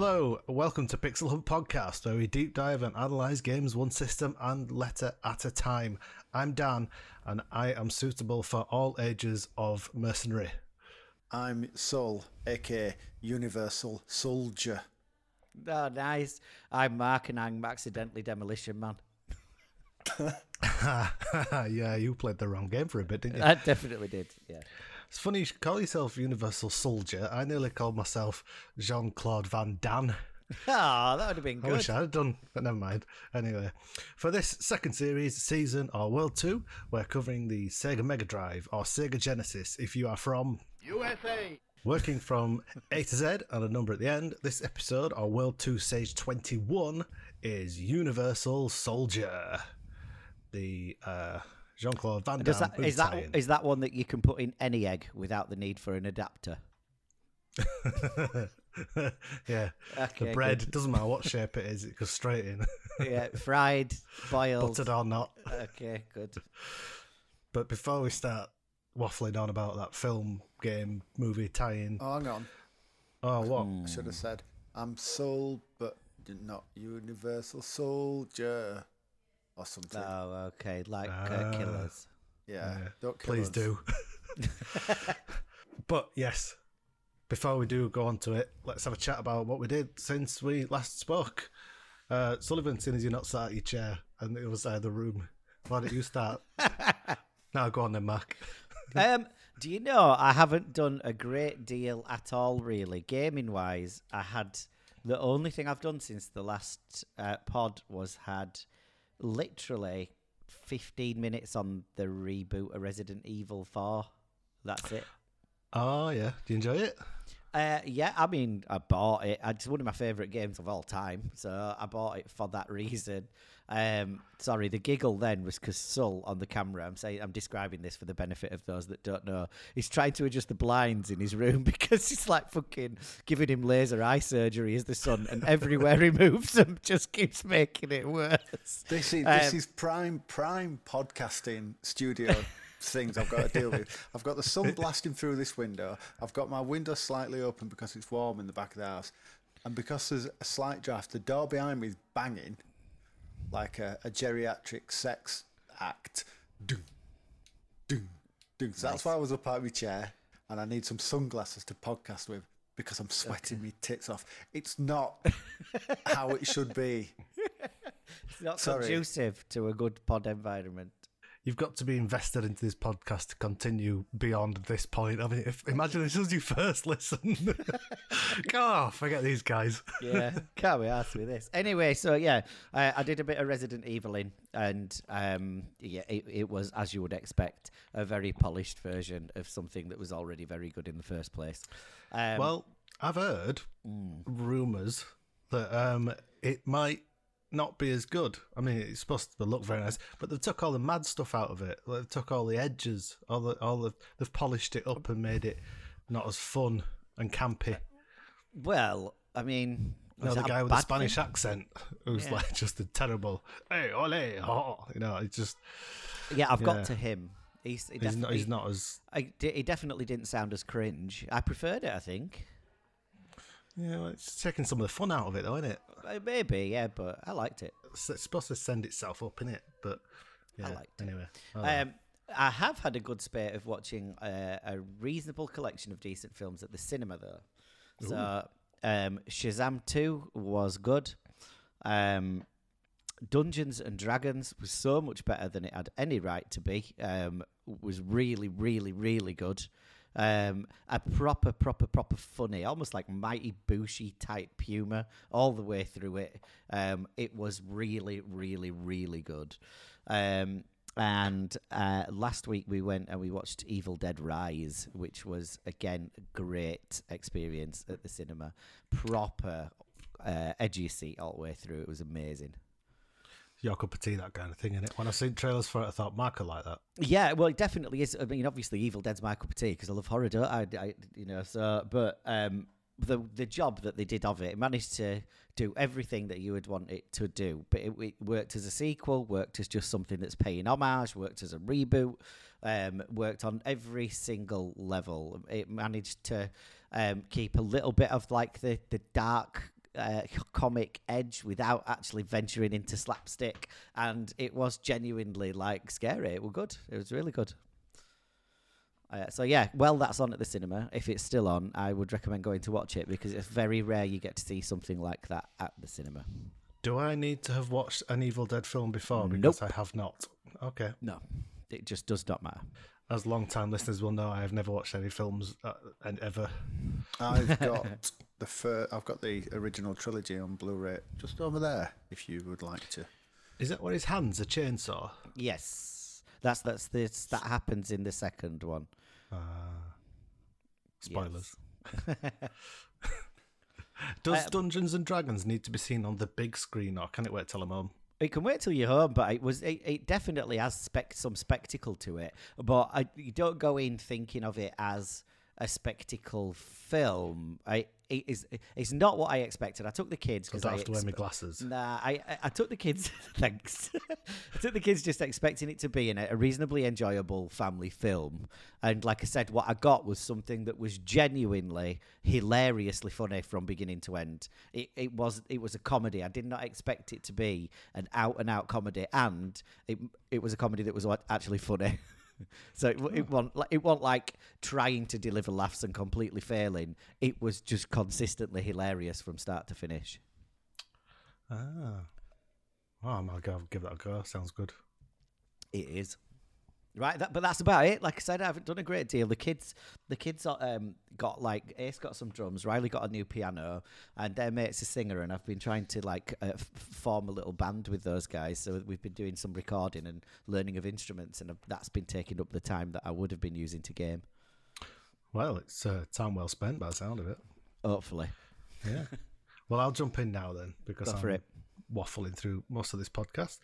Hello, welcome to Pixel Hunt Podcast, where we deep dive and analyze games one system and letter at a time. I'm Dan, and I am suitable for all ages of mercenary. I'm Sull, aka Universal Soldier. Oh, nice. I'm Mark, and I'm accidentally Demolition Man. yeah, you played the wrong game for a bit, didn't you? I definitely did. Yeah. It's funny you should call yourself Universal Soldier. I nearly called myself Jean Claude Van Damme. Oh, that would have been I good. wish I had done, but never mind. Anyway, for this second series, season, or World 2, we're covering the Sega Mega Drive or Sega Genesis if you are from USA. Working from A to Z and a number at the end, this episode, or World 2 Stage 21, is Universal Soldier. The uh, Jean Claude Van Damme. Does that, movie is that that one that you can put in any egg without the need for an adapter? yeah. Okay, the bread, good. doesn't matter what shape it is, it goes straight in. Yeah, fried, boiled. Buttered or not. Okay, good. But before we start waffling on about that film, game, movie tie in, Oh, hang on. oh, what? I should have said I'm Soul, but not Universal Soldier or something. Oh, okay, like Ah. uh, killers. yeah, don't kill Please us. do. but yes, before we do go on to it, let's have a chat about what we did since we last spoke. Uh, Sullivan, seeing as you're not sat at your chair and it was out of the room, why don't you start? now go on then, Mark. um, do you know I haven't done a great deal at all, really, gaming wise. I had the only thing I've done since the last uh, pod was had literally 15 minutes on the reboot of Resident Evil 4. That's it. Oh yeah, do you enjoy it? Uh, yeah, I mean, I bought it. It's one of my favourite games of all time, so I bought it for that reason. Um, sorry, the giggle then was because Sul on the camera. I'm saying I'm describing this for the benefit of those that don't know. He's trying to adjust the blinds in his room because it's like fucking giving him laser eye surgery as the sun, and everywhere he moves them just keeps making it worse. This is this Um, is prime prime podcasting studio things I've got to deal with. I've got the sun blasting through this window. I've got my window slightly open because it's warm in the back of the house, and because there's a slight draft, the door behind me is banging like a, a geriatric sex act. So that's why I was up out of my chair, and I need some sunglasses to podcast with because I'm sweating my tits off. It's not how it should be. It's not Sorry. conducive to a good pod environment. You've got to be invested into this podcast to continue beyond this point. I mean, if, imagine this was your first listen. God, forget these guys. yeah, can't be asked with this. Anyway, so yeah, I, I did a bit of Resident Evil in, and um, yeah, it, it was as you would expect, a very polished version of something that was already very good in the first place. Um, Well, I've heard rumours that um, it might not be as good. I mean, it's supposed to look very nice, but they took all the mad stuff out of it. They took all the edges, all the all the they've polished it up and made it not as fun and campy. well, I mean, You know, the guy with the Spanish thing? accent who's Yeah. like just a terrible, hey, ole, oh, you know, it's just, Yeah, I've Yeah. got to him. He's, he he's not, he's not as, I, he definitely didn't sound as cringe. I preferred it. I think. You know, it's taking some of the fun out of it, though, isn't it? Maybe, yeah, but I liked it. It's, supposed to send itself up, in it, but yeah. liked it. anyway. Um, I have had a good spate of watching uh, a reasonable collection of decent films at the cinema, though. So, um, Shazam 2 was good. Um, Dungeons and Dragons was so much better than it had any right to be. Um, was really, really, really good. Um, a proper, proper, proper funny, almost like Mighty Booshy type humour all the way through it. Um, it was really, really, really good. Um, and uh, last week we went and we watched Evil Dead Rise, which was again a great experience at the cinema. Proper uh, edgy seat all the way through. It was amazing. Your cup of tea, that kind of thing, in it. When I seen trailers for it, I thought Mark like that. Yeah, well, it definitely is. I mean, obviously, Evil Dead's my cup of tea because I love horror. Don't I? I? You know, so but um, the the job that they did of it, it managed to do everything that you would want it to do. But it, it worked as a sequel, worked as just something that's paying homage, worked as a reboot, um, worked on every single level. It managed to um, keep a little bit of like the the dark uh, comic edge without actually venturing into slapstick, and it was genuinely like scary. It was good. It was really good. Uh, so yeah, well, that's on at the cinema. If it's still on, I would recommend going to watch it because it's very rare you get to see something like that at the cinema. Do I need to have watched an Evil Dead film before? Because I have not. Okay. No, it just does not matter. As long-time listeners will know, I have never watched any films uh, and ever. I've got the fir- I've got the original trilogy on Blu-ray just over there. If you would like to. Is that what his hands a chainsaw? Yes, that's that's this that happens in the second one. Uh, spoilers. Does Uh, Dungeons and Dragons need to be seen on the big screen, or can it wait till I'm home? It can wait till you're home, but it was it, it definitely has spec- some spectacle to it. But I, you don't go in thinking of it as a spectacle film. I it is it's not what I expected. I took the kids I because I have to wear my glasses. Nah, I, I I took the kids. thanks. I took the kids just expecting it to be in a, a reasonably enjoyable family film, and like I said, what I got was something that was genuinely hilariously funny from beginning to end. It it was it was a comedy. I did not expect it to be an out and out comedy, and it it was a comedy that was actually funny. So it, it wasn't like it wasn't like trying to deliver laughs and completely failing. It was just consistently hilarious from start to finish. Ah. Oh, I might go give that a go. Sounds good. It is. Right, that, but that's about it. Like I said, I haven't done a great deal. The kids, the kids um, got like Ace got some drums, Riley got a new piano, and their mate's a singer. And I've been trying to like uh, f- form a little band with those guys. So we've been doing some recording and learning of instruments, and that's been taking up the time that I would have been using to game. Well, it's uh, time well spent by the sound of it. Hopefully, Yeah. well, I'll jump in now then because Go I'm it. waffling through most of this podcast.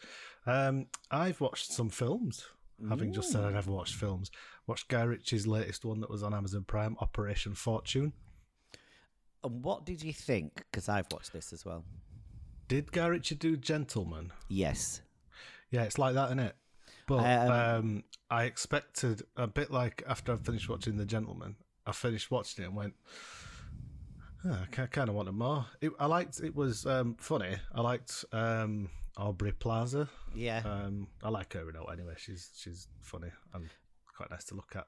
Um, I've watched some films. Having just said I never watched films, watched Guy Ritchie's latest one that was on Amazon Prime, Operation Fortune. and what did you think? Because I've watched this as well. Did Guy Ritchie do Gentleman? Yes. Yeah, it's like that, isn't it? But Um, um, I expected a bit like after I finished watching The Gentleman, I finished watching it and went, "Ah, I kind of wanted more. It, I liked it was um, funny. I liked um, Aubrey Plaza. Yeah. Um, I like her enough anyway. She's she's funny and quite nice to look at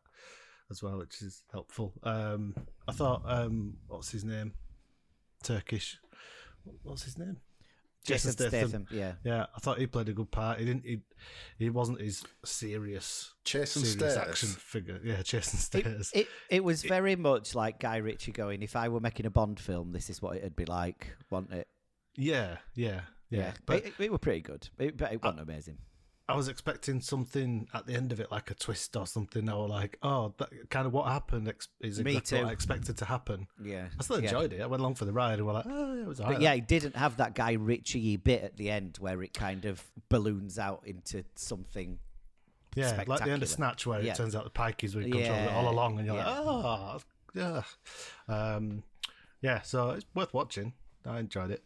as well, which is helpful. Um, I thought, um, what's his name? Turkish. What's his name? Jason Statham. Yeah. Yeah, I thought he played a good part. He didn't. He, he wasn't his serious, Chase and serious action figure. Yeah, Jason It, it it was very much like Guy Ritchie going, if I were making a Bond film, this is what it'd be like, wasn't it? yeah, yeah, yeah. But it, it were pretty good, it, but it wasn't amazing. I was expecting something at the end of it, like a twist or something. Or like, oh, that kind of what happened ex- is Me exactly too. what I expected to happen. Yeah, I still yeah. enjoyed it. I went along for the ride and we're like, oh, yeah, it was. But yeah, it didn't have that Guy Ritchie bit at the end where it kind of balloons out into something. yeah, like the end of Snatch where Yeah. it turns out the pikeys were in control it Yeah, all along, and you're yeah. like, oh, yeah, um, yeah. So it's worth watching. I enjoyed it.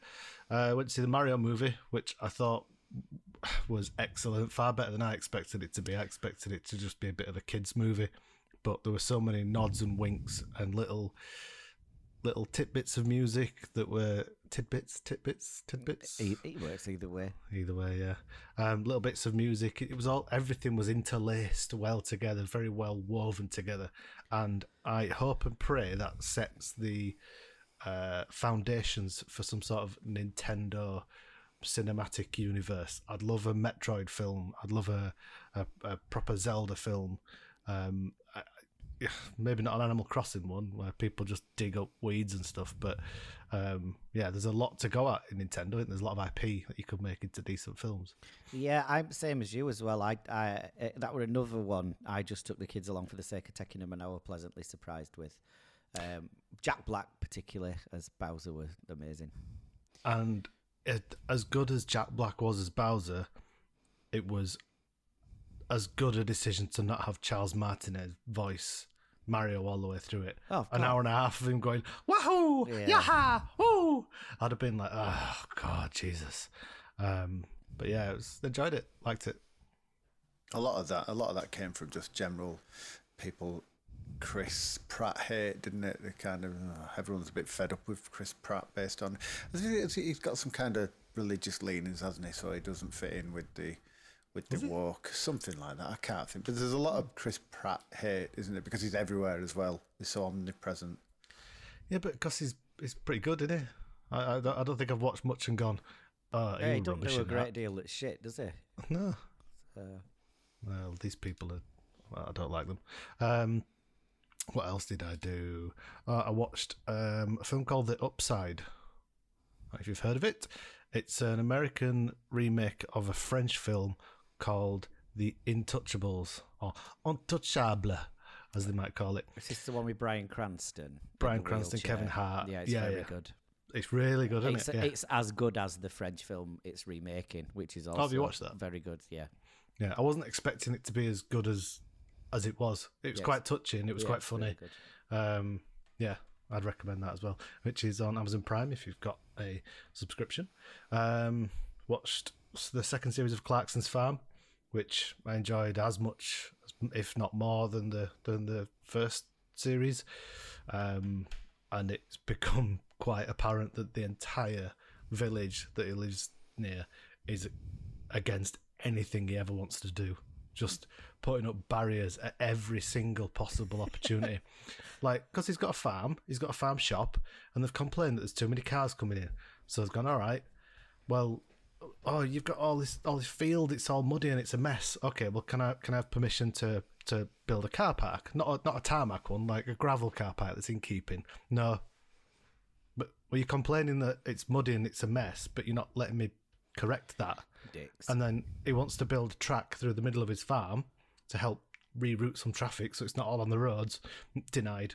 Uh, I went to see the Mario movie, which I thought was excellent, far better than I expected it to be. I expected it to just be a bit of a kids' movie, but there were so many nods and winks and little little tidbits of music that were tidbits, tidbits, tidbits. It, it works either way. Either way, yeah. Um, little bits of music. It was all everything was interlaced well together, very well woven together, and I hope and pray that sets the uh, foundations for some sort of Nintendo cinematic universe. I'd love a Metroid film. I'd love a a, a proper Zelda film. Um, I, maybe not an Animal Crossing one where people just dig up weeds and stuff, but um, yeah, there's a lot to go at in Nintendo. and There's a lot of IP that you could make into decent films. Yeah, I'm same as you as well. I, I uh, that were another one. I just took the kids along for the sake of taking them, and I was pleasantly surprised with. Um, Jack Black, particularly as Bowser, was amazing. And it, as good as Jack Black was as Bowser, it was as good a decision to not have Charles Martinet voice Mario all the way through it. Oh, An hour and a half of him going, Wahoo! Yeah. Yaha! Woo! I'd have been like, oh, God, Jesus. Um, but yeah, it was, enjoyed it, liked it. A lot of that, a lot of that came from just general people Chris Pratt hate, didn't it? The kind of uh, everyone's a bit fed up with Chris Pratt based on he's got some kind of religious leanings, hasn't he? So he doesn't fit in with the with the walk, something like that. I can't think, but there's a lot of Chris Pratt hate, isn't it? Because he's everywhere as well. He's so omnipresent. Yeah, but because he's he's pretty good, isn't he? I, I, don't, I don't think I've watched much and gone. Oh, Yeah, he he don't rubbish do a great that." deal of shit, does he? No, So, well, these people are. Well, I don't like them. Um, what else did I do? Uh, I watched um, a film called The Upside. If you've heard of it, it's an American remake of a French film called The Intouchables or Untouchable, as they might call it. is this the one with Bryan Cranston? Bryan Cranston, wheelchair? Kevin Hart. Yeah, it's Yeah, very yeah. good. It's really good, isn't It's, it? Yeah. it's as good as the French film it's remaking, which is also have you watched that? very good. Yeah, yeah, I wasn't expecting it to be as good as as it was. It was Yes. quite touching. It was Yeah, quite really funny. Um, yeah, I'd recommend that as well, which is on Amazon Prime if you've got a subscription. Um, watched the second series of Clarkson's Farm, which I enjoyed as much, if not more, than the than the first series. Um, and it's become quite apparent that the entire village that he lives near is against anything he ever wants to do. Just putting up barriers at every single possible opportunity. like, because he's got a farm, he's got a farm shop, and they've complained that there's too many cars coming in. So they've gone, all right, well, oh, you've got all this all this field, it's all muddy and it's a mess. Okay, well, can I can I have permission to to build a car park? Not a, not a tarmac one, like a gravel car park that's in keeping. No. But well, you're complaining that it's muddy and it's a mess, but you're not letting me correct that. Dicks. And then he wants to build a track through the middle of his farm to help reroute some traffic so it's not all on the roads. Denied.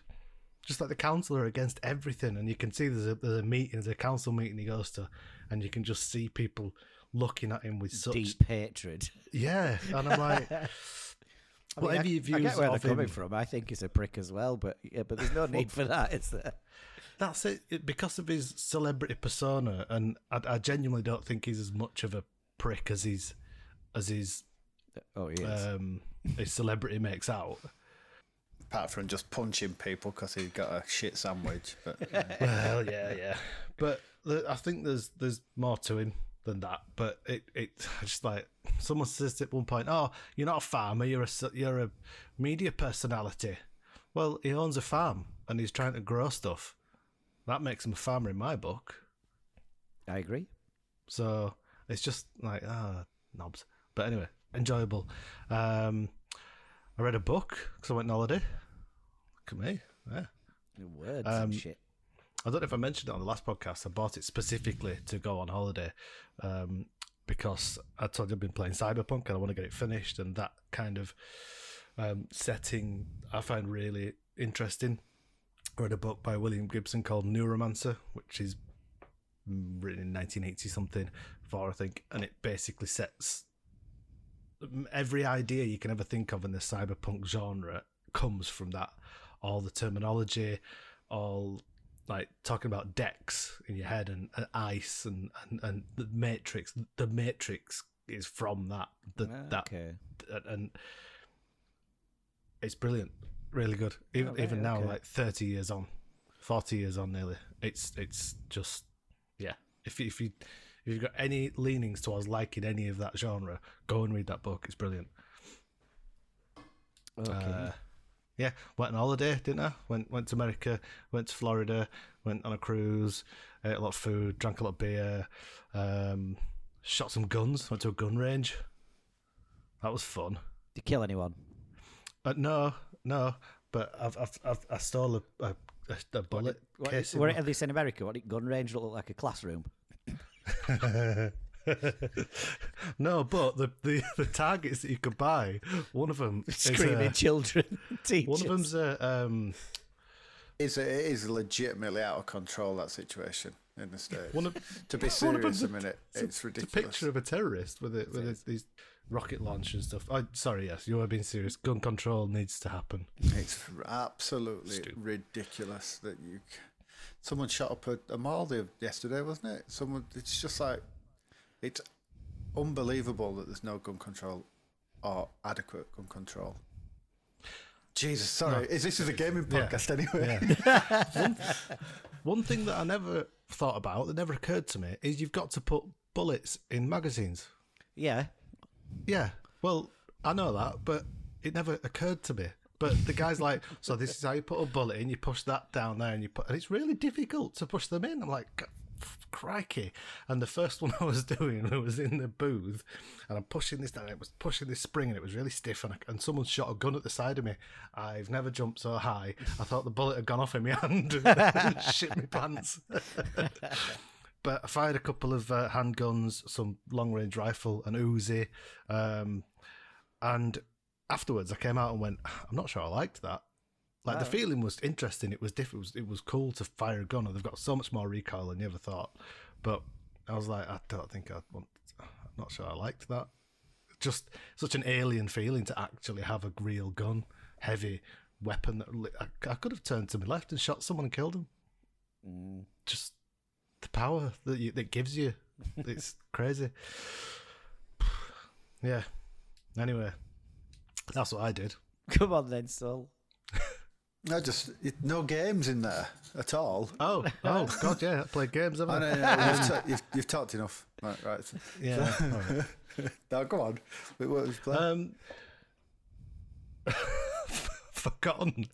Just like the council are against everything, and you can see there's a there's a meeting, there's a council meeting he goes to, and you can just see people looking at him with such Deep hatred. yeah, and I'm like, I mean, whatever I, your I get where they're coming him, from. I think he's a prick as well, but yeah, but there's no need for that, is there? that's it. it. Because of his celebrity persona, and I, I genuinely don't think he's as much of a prick as he's as he's. Oh, he is. um his celebrity makes out. Apart from just punching people because he got a shit sandwich. But uh, well, yeah, yeah. But the, I think there's there's more to him than that. But it it just like someone says at one point, "Oh, you're not a farmer. You're a you're a media personality." Well, he owns a farm and he's trying to grow stuff. That makes him a farmer in my book. I agree. So it's just like ah knobs. But anyway, enjoyable. Um, I read a book because I went on holiday. Look at me. Yeah. Words Um, and shit. I don't know if I mentioned it on the last podcast. I bought it specifically to go on holiday um, because I told you I've been playing Cyberpunk and I want to get it finished, and that kind of um, setting I find really interesting. I read a book by William Gibson called Neuromancer, which is written in 1980 something, four I think, and it basically sets every idea you can ever think of in the cyberpunk genre comes from that. All the terminology, all like talking about decks in your head and, and ice and, and, and the matrix. The matrix is from that. The, Ah, that and it's brilliant, really good. Even, right, even now, okay. like thirty years on, forty years on, nearly, it's it's just yeah. If if you if you've got any leanings towards liking any of that genre, go and read that book. It's brilliant. Okay. Uh, yeah, went on holiday, didn't I? Went went to America, went to Florida, went on a cruise, ate a lot of food, drank a lot of beer, um, shot some guns, went to a gun range. That was fun. Did you kill anyone? Uh, no, no, but I've I've, I've I stole a a, a, bullet What, case. in were it at least in America? What did gun range look like a classroom? no, but the, the the targets that you could buy, one of them is Screaming a, children, teachers. one of them's a um it's, it is legitimately out of control, that situation in the States. one of to be serious a them's minute, it's, it's, a, ridiculous. It's a picture of a terrorist with it with it, these rocket launch and stuff. Oh, sorry, yes, you are being serious. Gun control needs to happen. It's absolutely ridiculous that you. c- Someone shot up a, a mall the, yesterday, wasn't it? Someone. It's just like, it's unbelievable that there's no gun control or adequate gun control. Jesus, sorry. Is this is a gaming Yeah. podcast anyway? one, one thing that I never thought about, that never occurred to me, is you've got to put bullets in magazines. Yeah. Yeah, well, I know that, but it never occurred to me. But the guy's like, so this is how you put a bullet in. You push that down there, and you put, and it's really difficult to push them in. I'm like, "C- crikey! And the first one I was doing, was in the booth, and I'm pushing this down. It was pushing this spring, and it was really stiff. And, I, and someone shot a gun at the side of me. I've never jumped so high. I thought the bullet had gone off in my hand and shit my pants. but I fired a couple of uh, handguns, some long range rifle, an Uzi, um, and afterwards I came out and went, ah, I'm not sure I liked that. Like the feeling was interesting. It was different. It was, it was cool to fire a gun. They've got so much more recoil than you ever thought. But I was like, I don't think I want. I'm not sure I liked that. Just such an alien feeling to actually have a real gun, heavy weapon. That I, I could have turned to my left and shot someone and killed him. Mm. Just the power that you, that gives you. It's crazy. Yeah. Anyway, that's what I did. Come on then, Sol. No, just it, no games in there at all. Oh, oh, God, yeah, I played games, haven't I I? know, yeah, you've, ta- you've, you've talked enough. Right, right. Yeah. all right. Now go on. What was playing? Um, forgotten.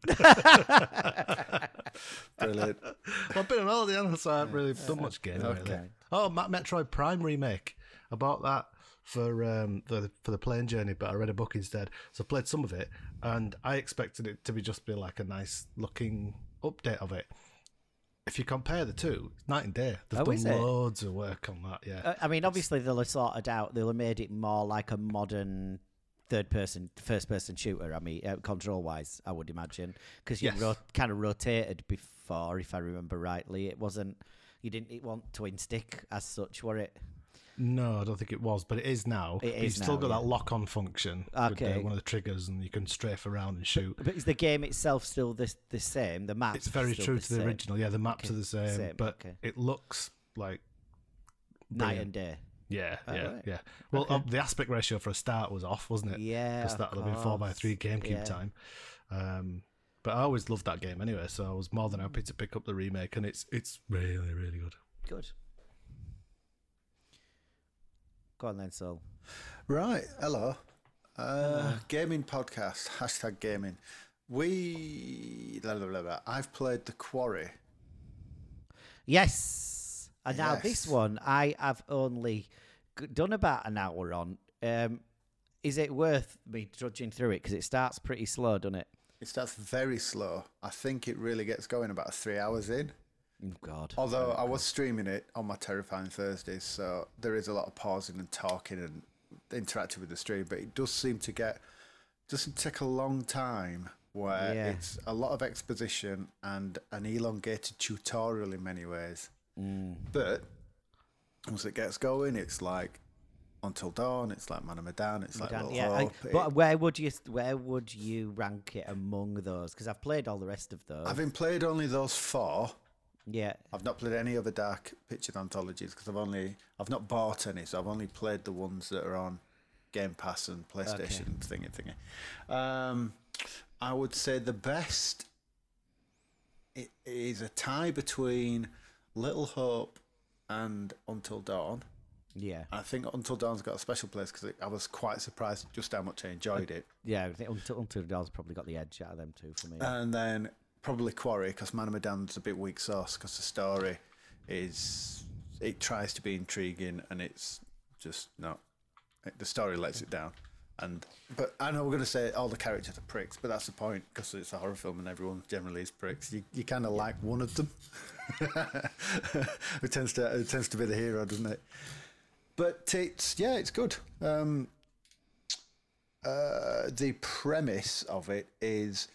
Brilliant. Well, I've been on holiday, haven't I? so I haven't really done much gaming. Really. Okay. Oh, Ma- Metroid Prime remake. I bought that for um the for the plane journey, but I read a book instead. So I played some of it, and I expected it to be just be like a nice looking update of it. If you compare the two, it's night and day. They've Oh, done loads of work on that. Yeah. Uh, I mean, obviously they'll have sorted out. They'll have made it more like a modern third-person, first-person shooter. I mean, uh, control-wise, I would imagine, because you Yes. ro- kind of rotated before, if I remember rightly. It wasn't. You didn't. want twin stick as such, were it? No, I don't think it was, but it is now. It You've still now, got yeah. that lock-on function with uh, one of the triggers, and you can strafe around and shoot. But is the game itself still the the same? The map. It's very true to the same? original. Yeah, the maps Okay, are the same, same, but okay. it looks like Night and day. Yeah, Oh, yeah, right. yeah. Well, uh, the aspect ratio for a start was off, wasn't it? Yeah, because that would have been four by three GameCube Yeah. time. Um, but I always loved that game anyway, so I was more than happy to pick up the remake, and it's it's really really good. Good. Go on then, Sol. Right. Hello. Uh, gaming podcast. Hashtag gaming. We. Blah, blah, blah, blah. I've played The Quarry. Yes. And now this one, I have only done about an hour on. Um, is it worth me trudging through it? Because it starts pretty slow, doesn't it? It starts very slow. I think it really gets going about three hours in. Oh, God. Although oh, I was streaming it on my Terrifying Thursdays, so there is a lot of pausing and talking and interacting with the stream, but it does seem to get doesn't take a long time where Yeah. it's a lot of exposition and an elongated tutorial in many ways. Mm. But once it gets going, it's like Until Dawn, it's like Man of Medan, it's like Dan- yeah, I- Hope. But where would you where would you rank it among those? Because I've played all the rest of those. I've Having played only those four, yeah, I've not played any other Dark Picture anthologies because I've only I've not bought any, so I've only played the ones that are on Game Pass and PlayStation thingy thingy. Um, I would say the best it is a tie between Little Hope and Until Dawn. yeah, I think Until Dawn's got a special place because I was quite surprised just how much I enjoyed it. yeah. I think Until Until Dawn's probably got the edge out of them two for me. And then probably Quarry because Man of Medan's a bit weak sauce because the story is it tries to be intriguing and it's just not. The story lets it down. And but I know we're going to say all the characters are pricks, but that's the point because it's a horror film and everyone generally is pricks. You you kind of like one of them. it tends to it tends to be the hero, doesn't it? But it's yeah, it's good. Um, uh, the premise of it is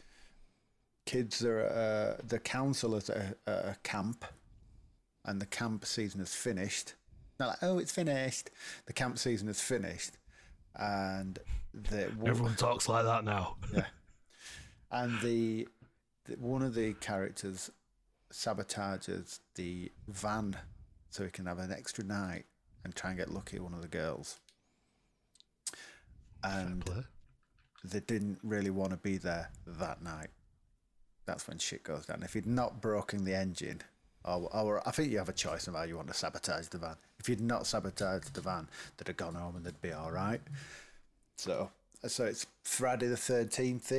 kids are uh, the counselors at a, a camp, and the camp season is finished. They're like, oh, it's finished. The camp season is finished, and the Everyone talks like that now. yeah, and the, the one of the characters sabotages the van so he can have an extra night and try and get lucky with one of the girls. And they didn't really want to be there that night. That's when shit goes down. If you'd not broken the engine, or, or I think you have a choice of how you want to sabotage the van. If you'd not sabotaged the van, they'd have gone home and they'd be all right. So, so it's Friday the thirteenth.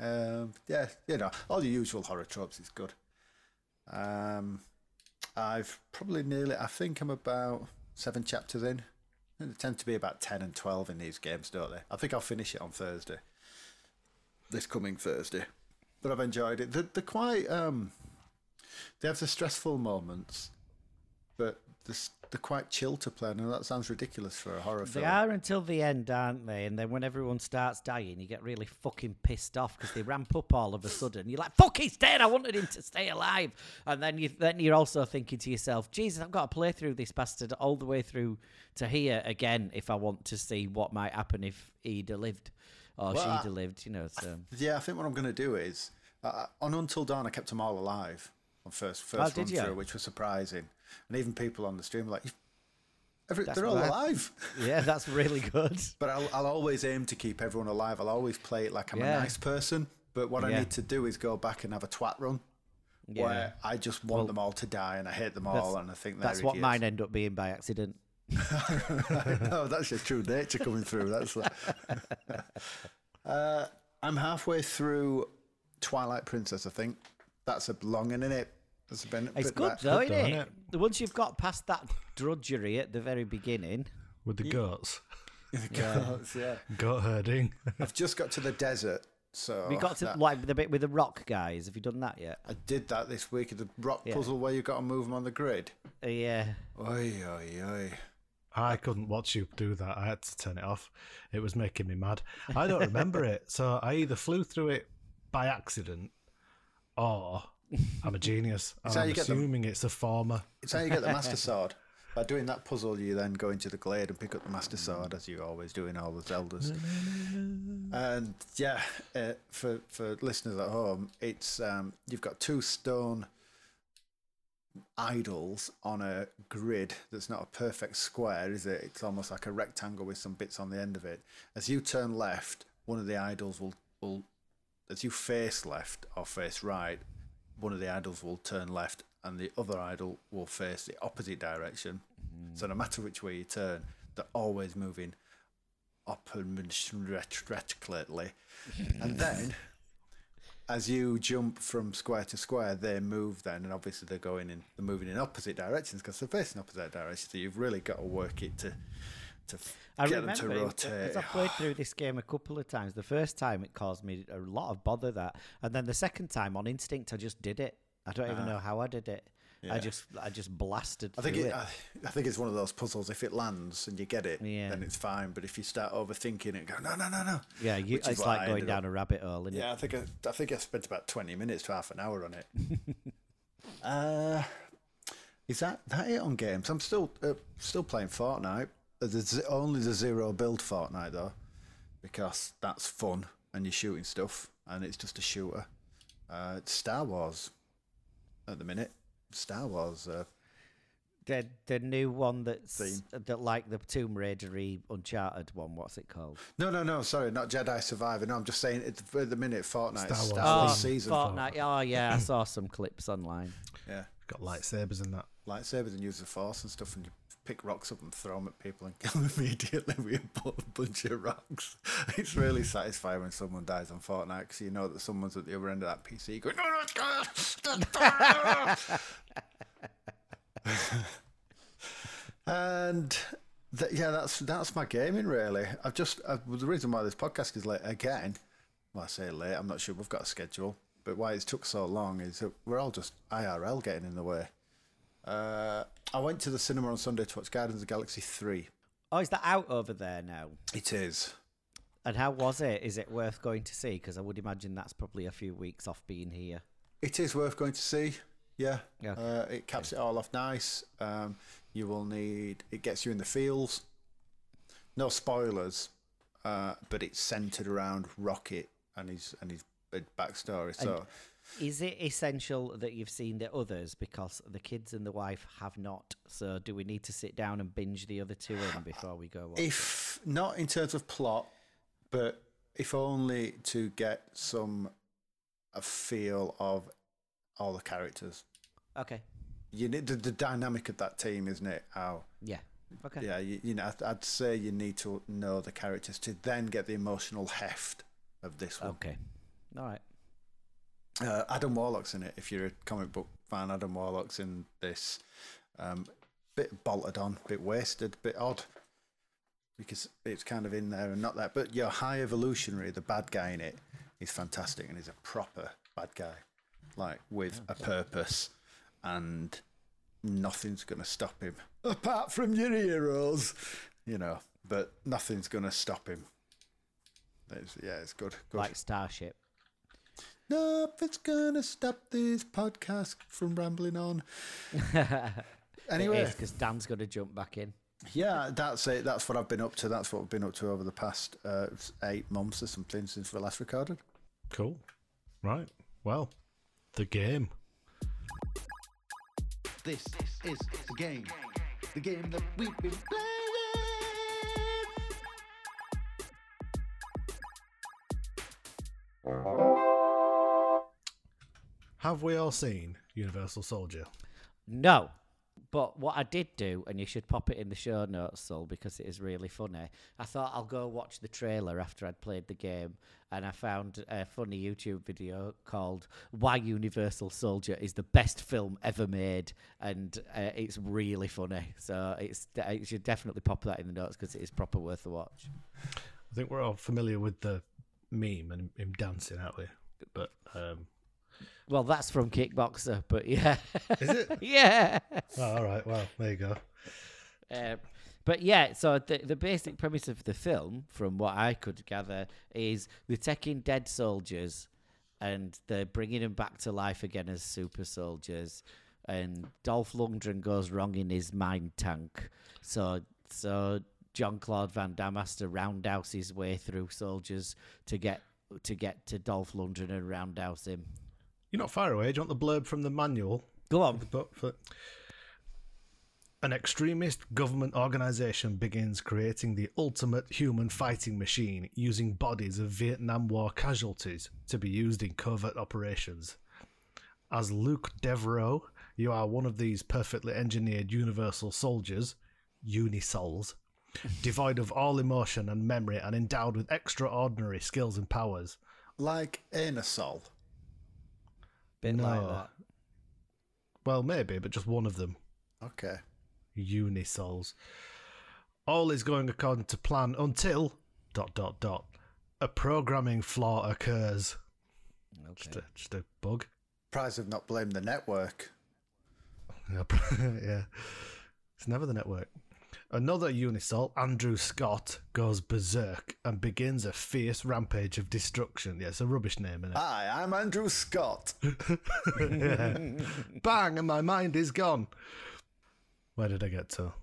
Um, yeah, you know, all the usual horror tropes is good. Um, I've probably nearly. I think I'm about seven chapters in. They tend to be about ten and twelve in these games, don't they? I think I'll finish it on Thursday. This coming Thursday, but I've enjoyed it. They're, they're quite. Um, they have the stressful moments, but they're, they're quite chill to play. Now that sounds ridiculous for a horror They film. They are until the end, aren't they? And then when everyone starts dying, you get really fucking pissed off because they ramp up all of a sudden. You're like, "Fuck, he's dead! I wanted him to stay alive." And then you then you're also thinking to yourself, "Jesus, I've got to play through this bastard all the way through to here again if I want to see what might happen if he'd lived or Well, she'd I- lived." You know, so. Yeah, I think what I'm going to do is uh, on Until Dawn, I kept them all alive on first first Oh, run through, which was surprising. And even people on the stream were like, every, "They're all I- alive." Yeah, that's really good. But I'll, I'll always aim to keep everyone alive. I'll always play it like I'm Yeah. a nice person. But what I need to do is go back and have a twat run Yeah. where I just want them all to die and I hate them all and I think That's what idiots. mine end up being by accident. no, that's just true nature coming through. That's. uh, I'm halfway through Twilight Princess. I think that's a long in it. That's a bit, It's bit good though, isn't though, it? Once you've got past that drudgery at the very beginning, with the goats, that. yeah. goat herding. I've just got to the desert, so we got to that- like the bit with the rock guys. Have you done that yet? I did that this week. The rock Yeah. puzzle where you got to move them on the grid. Uh, yeah. Oi, oi, oi. I couldn't watch you do that. I had to turn it off. It was making me mad. I don't remember it, so I either flew through it by accident, or I'm a genius. I'm you get them. assuming it's a former. It's how you get the Master Sword. By doing that puzzle, you then go into the glade and pick up the Master Sword, as you always do in all the Zeldas. and yeah, uh, for for listeners at home, it's um, you've got two stone idols on a grid that's not a perfect square, is it? It's almost like a rectangle with some bits on the end of it. As you turn left, one of the idols will will as you face left or face right, one of the idols will turn left and the other idol will face the opposite direction. So no matter which way you turn, they're always moving up and oppositely. and then as you jump from square to square, they move then, and obviously they're going in, they're moving in opposite directions because they're facing opposite directions. So you've really got to work it to to I get them to rotate. as I played through this game a couple of times. The first time it caused me a lot of bother that, and then the second time on instinct I just did it. I don't even ah. know how I did it. I just I just blasted I think it, it. I, I think it's one of those puzzles. If it lands and you get it, Yeah. then it's fine. But if you start overthinking it, go no, no, no, no. yeah, you, it's like going down up- a rabbit hole, isn't Yeah, it? I think I, I think I spent about twenty minutes to half an hour on it. uh, is that that it on games? I'm still uh, still playing Fortnite. There's only the zero build Fortnite though, because that's fun and you're shooting stuff and it's just a shooter. Uh, it's Star Wars at the minute. Star Wars. Uh, The the new one that's Theme. that like the Tomb Raidery Uncharted one. What's it called? no, no, no. Sorry, not Jedi Survivor. No, I'm just saying at the, the minute Fortnite. Star Star Wars. Wars, Oh, season. Fortnite. Oh yeah, I saw some clips online. Yeah. Got lightsabers in that. lightsabers and use the force and stuff, and you pick rocks up and throw them at people and kill them immediately with a bunch of rocks. It's really satisfying when someone dies on Fortnite because you know that someone's at the other end of that PC going, no, no, and th- yeah, that's that's my gaming really. I've just uh, the reason why this podcast is late again. Well, I say late. I'm not sure we've got a schedule, but why it's took so long is that we're all just IRL getting in the way. Uh, I went to the cinema on Sunday to watch Guardians of the Galaxy 3. Oh, is that out over there now? It is. And how was it? Is it worth going to see? Because I would imagine that's probably a few weeks off being here. It is worth going to see. Yeah. Yeah. Uh, it caps it all off nice. Um, you will need, it gets you in the feels. No spoilers, uh, but it's centered around Rocket and his and his backstory. So Is it essential that you've seen the others? Because the kids and the wife have not. So do we need to sit down and binge the other two in before we go? Watch? if not in terms of plot, but if only to get some a feel of all the characters. Okay. You need the, the dynamic of that team, isn't it? How Yeah. Okay. yeah, you, you know, I'd, I'd say you need to know the characters to then get the emotional heft of this one. Okay. All right. Uh, Adam Warlock's in it. If you're a comic book fan, Adam Warlock's in this. Um, bit bolted on, bit wasted, bit odd. Because it's kind of in there and not that. But your high evolutionary, the bad guy in it, is fantastic and he's a proper bad guy. Like with a purpose and nothing's going to stop him. Apart from your heroes, you know. But nothing's going to stop him. It's, yeah, it's good. good. Like Starship. Nothing's gonna stop this podcast from rambling on. Anyway, Anyway, because Dan's going to jump back in. yeah, that's it. That's what I've been up to. That's what I've been up to over the past uh, eight months or something since we last recorded. Cool. Right. Well, the game. This is the game. The game that we've been playing. Have we all seen Universal Soldier? No. But what I did do, and you should pop it in the show notes, Sol, because it is really funny. I thought I'll go watch the trailer after I'd played the game, and I found a funny YouTube video called "Why Universal Soldier is the best film ever made," and uh, it's really funny. So it's you should definitely pop that in the notes because it is proper worth a watch. I think we're all familiar with the meme and him dancing, aren't we? But um, Well, that's from Kickboxer, but yeah, is it? yeah. oh, all right. Well, there you go. Um, but yeah, so the the basic premise of the film, from what I could gather, is they're taking dead soldiers and they're bringing them back to life again as super soldiers. And Dolph Lundgren goes wrong in his mind tank, so so John Claude Van Damme has to roundhouse his way through soldiers to get to get to Dolph Lundgren and roundhouse him. You're not far away. Do you want the blurb from the manual? Go on. But an extremist government organization begins creating the ultimate human fighting machine using bodies of Vietnam War casualties to be used in covert operations. As Luc Deveraux, you are one of these perfectly engineered universal soldiers, Unisols, devoid of all emotion and memory and endowed with extraordinary skills and powers. Like Anasol. Bit like No. that. Well, maybe, but just one of them. Okay. Unisols. All is going according to plan until dot dot dot a programming flaw occurs. Just Okay. a, just a bug. Prize have not blamed the network. Yeah, yeah. It's never the network. Another Unisol, Andrew Scott, goes berserk and begins a fierce rampage of destruction. Yeah, it's a rubbish name, isn't it? Hi, I'm Andrew Scott. Bang, and my mind is gone. Where did I get to?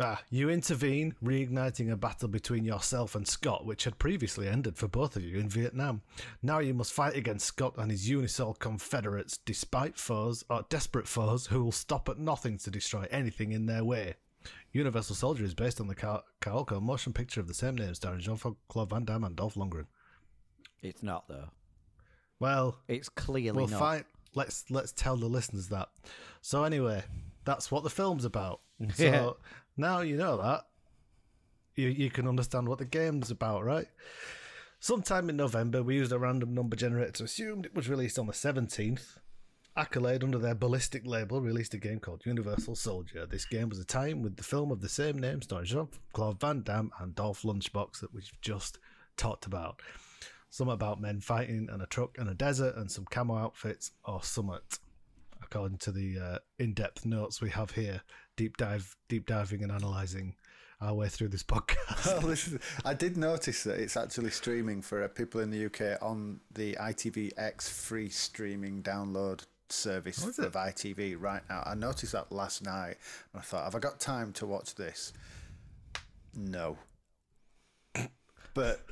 Ah, you intervene, reigniting a battle between yourself and Scott, which had previously ended for both of you in Vietnam. Now you must fight against Scott and his Unisol confederates, despite foes or desperate foes who will stop at nothing to destroy anything in their way. Universal Soldier is based on the Ka- Carolco motion picture of the same name, starring Jean-Claude Van Damme and Dolph Lundgren. It's not though. Well, It's clearly we'll not. find let's let's tell the listeners that so anyway that's what the film's about so Yeah. now you know that you, you can understand what the game's about right sometime in november we used a random number generator to assume it was released on the 17th accolade under their ballistic label released a game called universal soldier. This game was a tie-in with the film of the same name starring jean-claude van damme and dolph lunchbox that we've just talked about. Some about men fighting and a truck and a desert and some camo outfits or summit according to the uh, in-depth notes we have here deep dive deep diving and analyzing our way through this podcast. Well, is, I did notice that it's actually streaming for uh, people in the UK on the ITVX free streaming download service Oh, of it? ITV right now. I noticed that last night and I thought, have I got time to watch this? No. But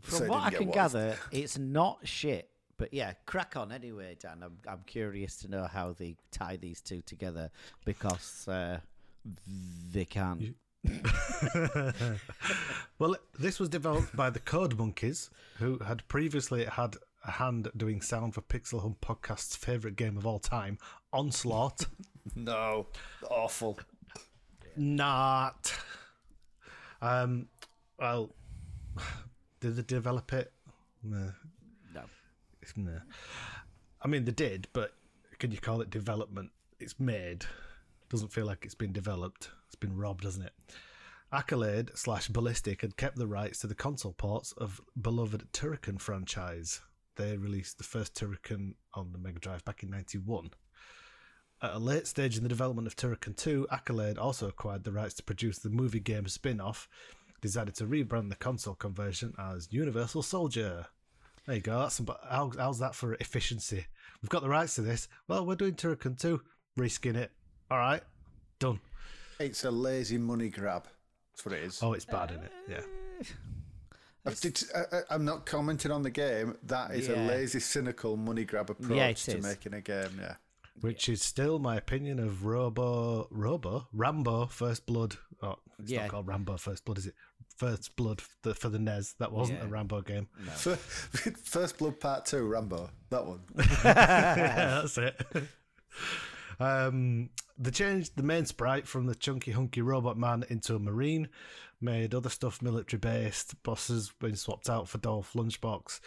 From so what didn't I can gather, it's not shit. But yeah, crack on anyway, Dan. I'm I'm curious to know how they tie these two together because uh, they can't. You- well, this was developed by the Code Monkeys, who had previously had a hand doing sound for Pixel Home Podcast's favourite game of all time, Onslaught. No, awful. Not. Um, well, did they develop it? No. No. No. I mean, they did, but can you call it development? It's made. Doesn't feel like it's been developed. It's been robbed, doesn't it? Accolade slash Ballistic had kept the rights to the console ports of beloved Turrican franchise. They released the first Turrican on the Mega Drive back in 91. At a late stage in the development of Turrican 2, Accolade also acquired the rights to produce the movie game spin off, decided to rebrand the console conversion as Universal Soldier. There you go. That's some, how, how's that for efficiency? We've got the rights to this. Well, we're doing Turrican 2. Reskin it. All right. Done. It's a lazy money grab. That's what it is. Oh, it's bad, isn't it? Yeah. Eh. I've did- I, I- I'm not commenting on the game. That is a lazy, cynical money grab approach Yeah, to is. making a game. Yeah. Which is still my opinion of Robo, Robo, Rambo First Blood. Oh, it's Yeah. not called Rambo First Blood, is it? First Blood for the, for the NES. That wasn't Yeah. a Rambo game. Fir- First Blood Part Two, Rambo. That one. yeah, that's it. um, they changed the main sprite from the chunky hunky robot man into a marine, made other stuff military based. Bosses been swapped out for Dolph Lunchbox.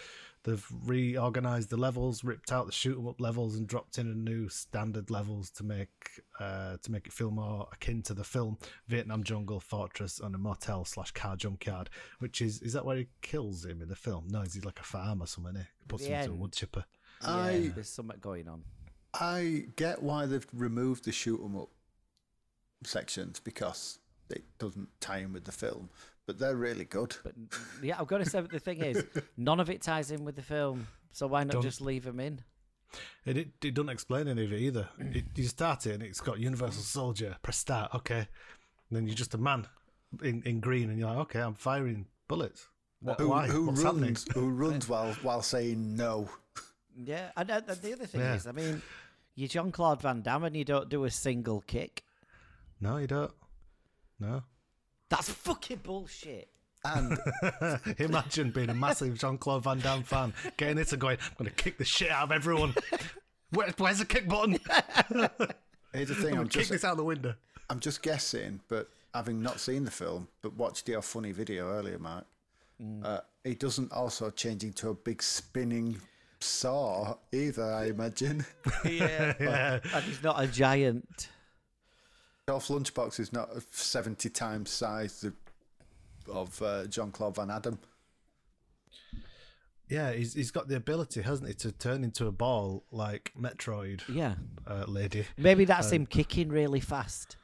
They've reorganized the levels, ripped out the shoot 'em up levels, and dropped in a new standard levels to make uh, to make it feel more akin to the film Vietnam Jungle Fortress and a motel slash car junkyard. Which is is that where he kills him in the film? No, he's like a farm or something? eh? Puts The him into a wood chipper. Yeah, I there's something going on. I get why they've removed the shoot 'em up sections because it doesn't tie in with the film, but they're really good. But yeah, I've got to say, but the thing is, none of it ties in with the film. So why not Don't- just leave them in? It, it, it doesn't explain any of it either. It, you start it and it's got Universal Soldier, press start, okay. And then you're just a man in, in green and you're like, okay, I'm firing bullets. What, Who, why? who What's happening? runs? Who runs while while saying no? Yeah, and, and and the other thing Yeah. is, I mean, you're Jean Claude Van Damme and you don't do a single kick. No, you don't. No. That's fucking bullshit. And Imagine being a massive Jean Claude Van Damme fan, getting it and going, I'm going to kick the shit out of everyone. Where, where's the kick button? here's the thing: I'm I'm going to kick this out the window. I'm just guessing, but having not seen the film, but watched your funny video earlier, Mark, uh, he doesn't also change into a big spinning saw either. I imagine. Yeah, Yeah. and he's not a giant. Dolph Lunchbox is not 70 times size of, of uh, John Claude Van Adam. Yeah, he's, he's got the ability, hasn't he, to turn into a ball like Metroid Yeah, uh, lady. maybe that's him kicking really fast.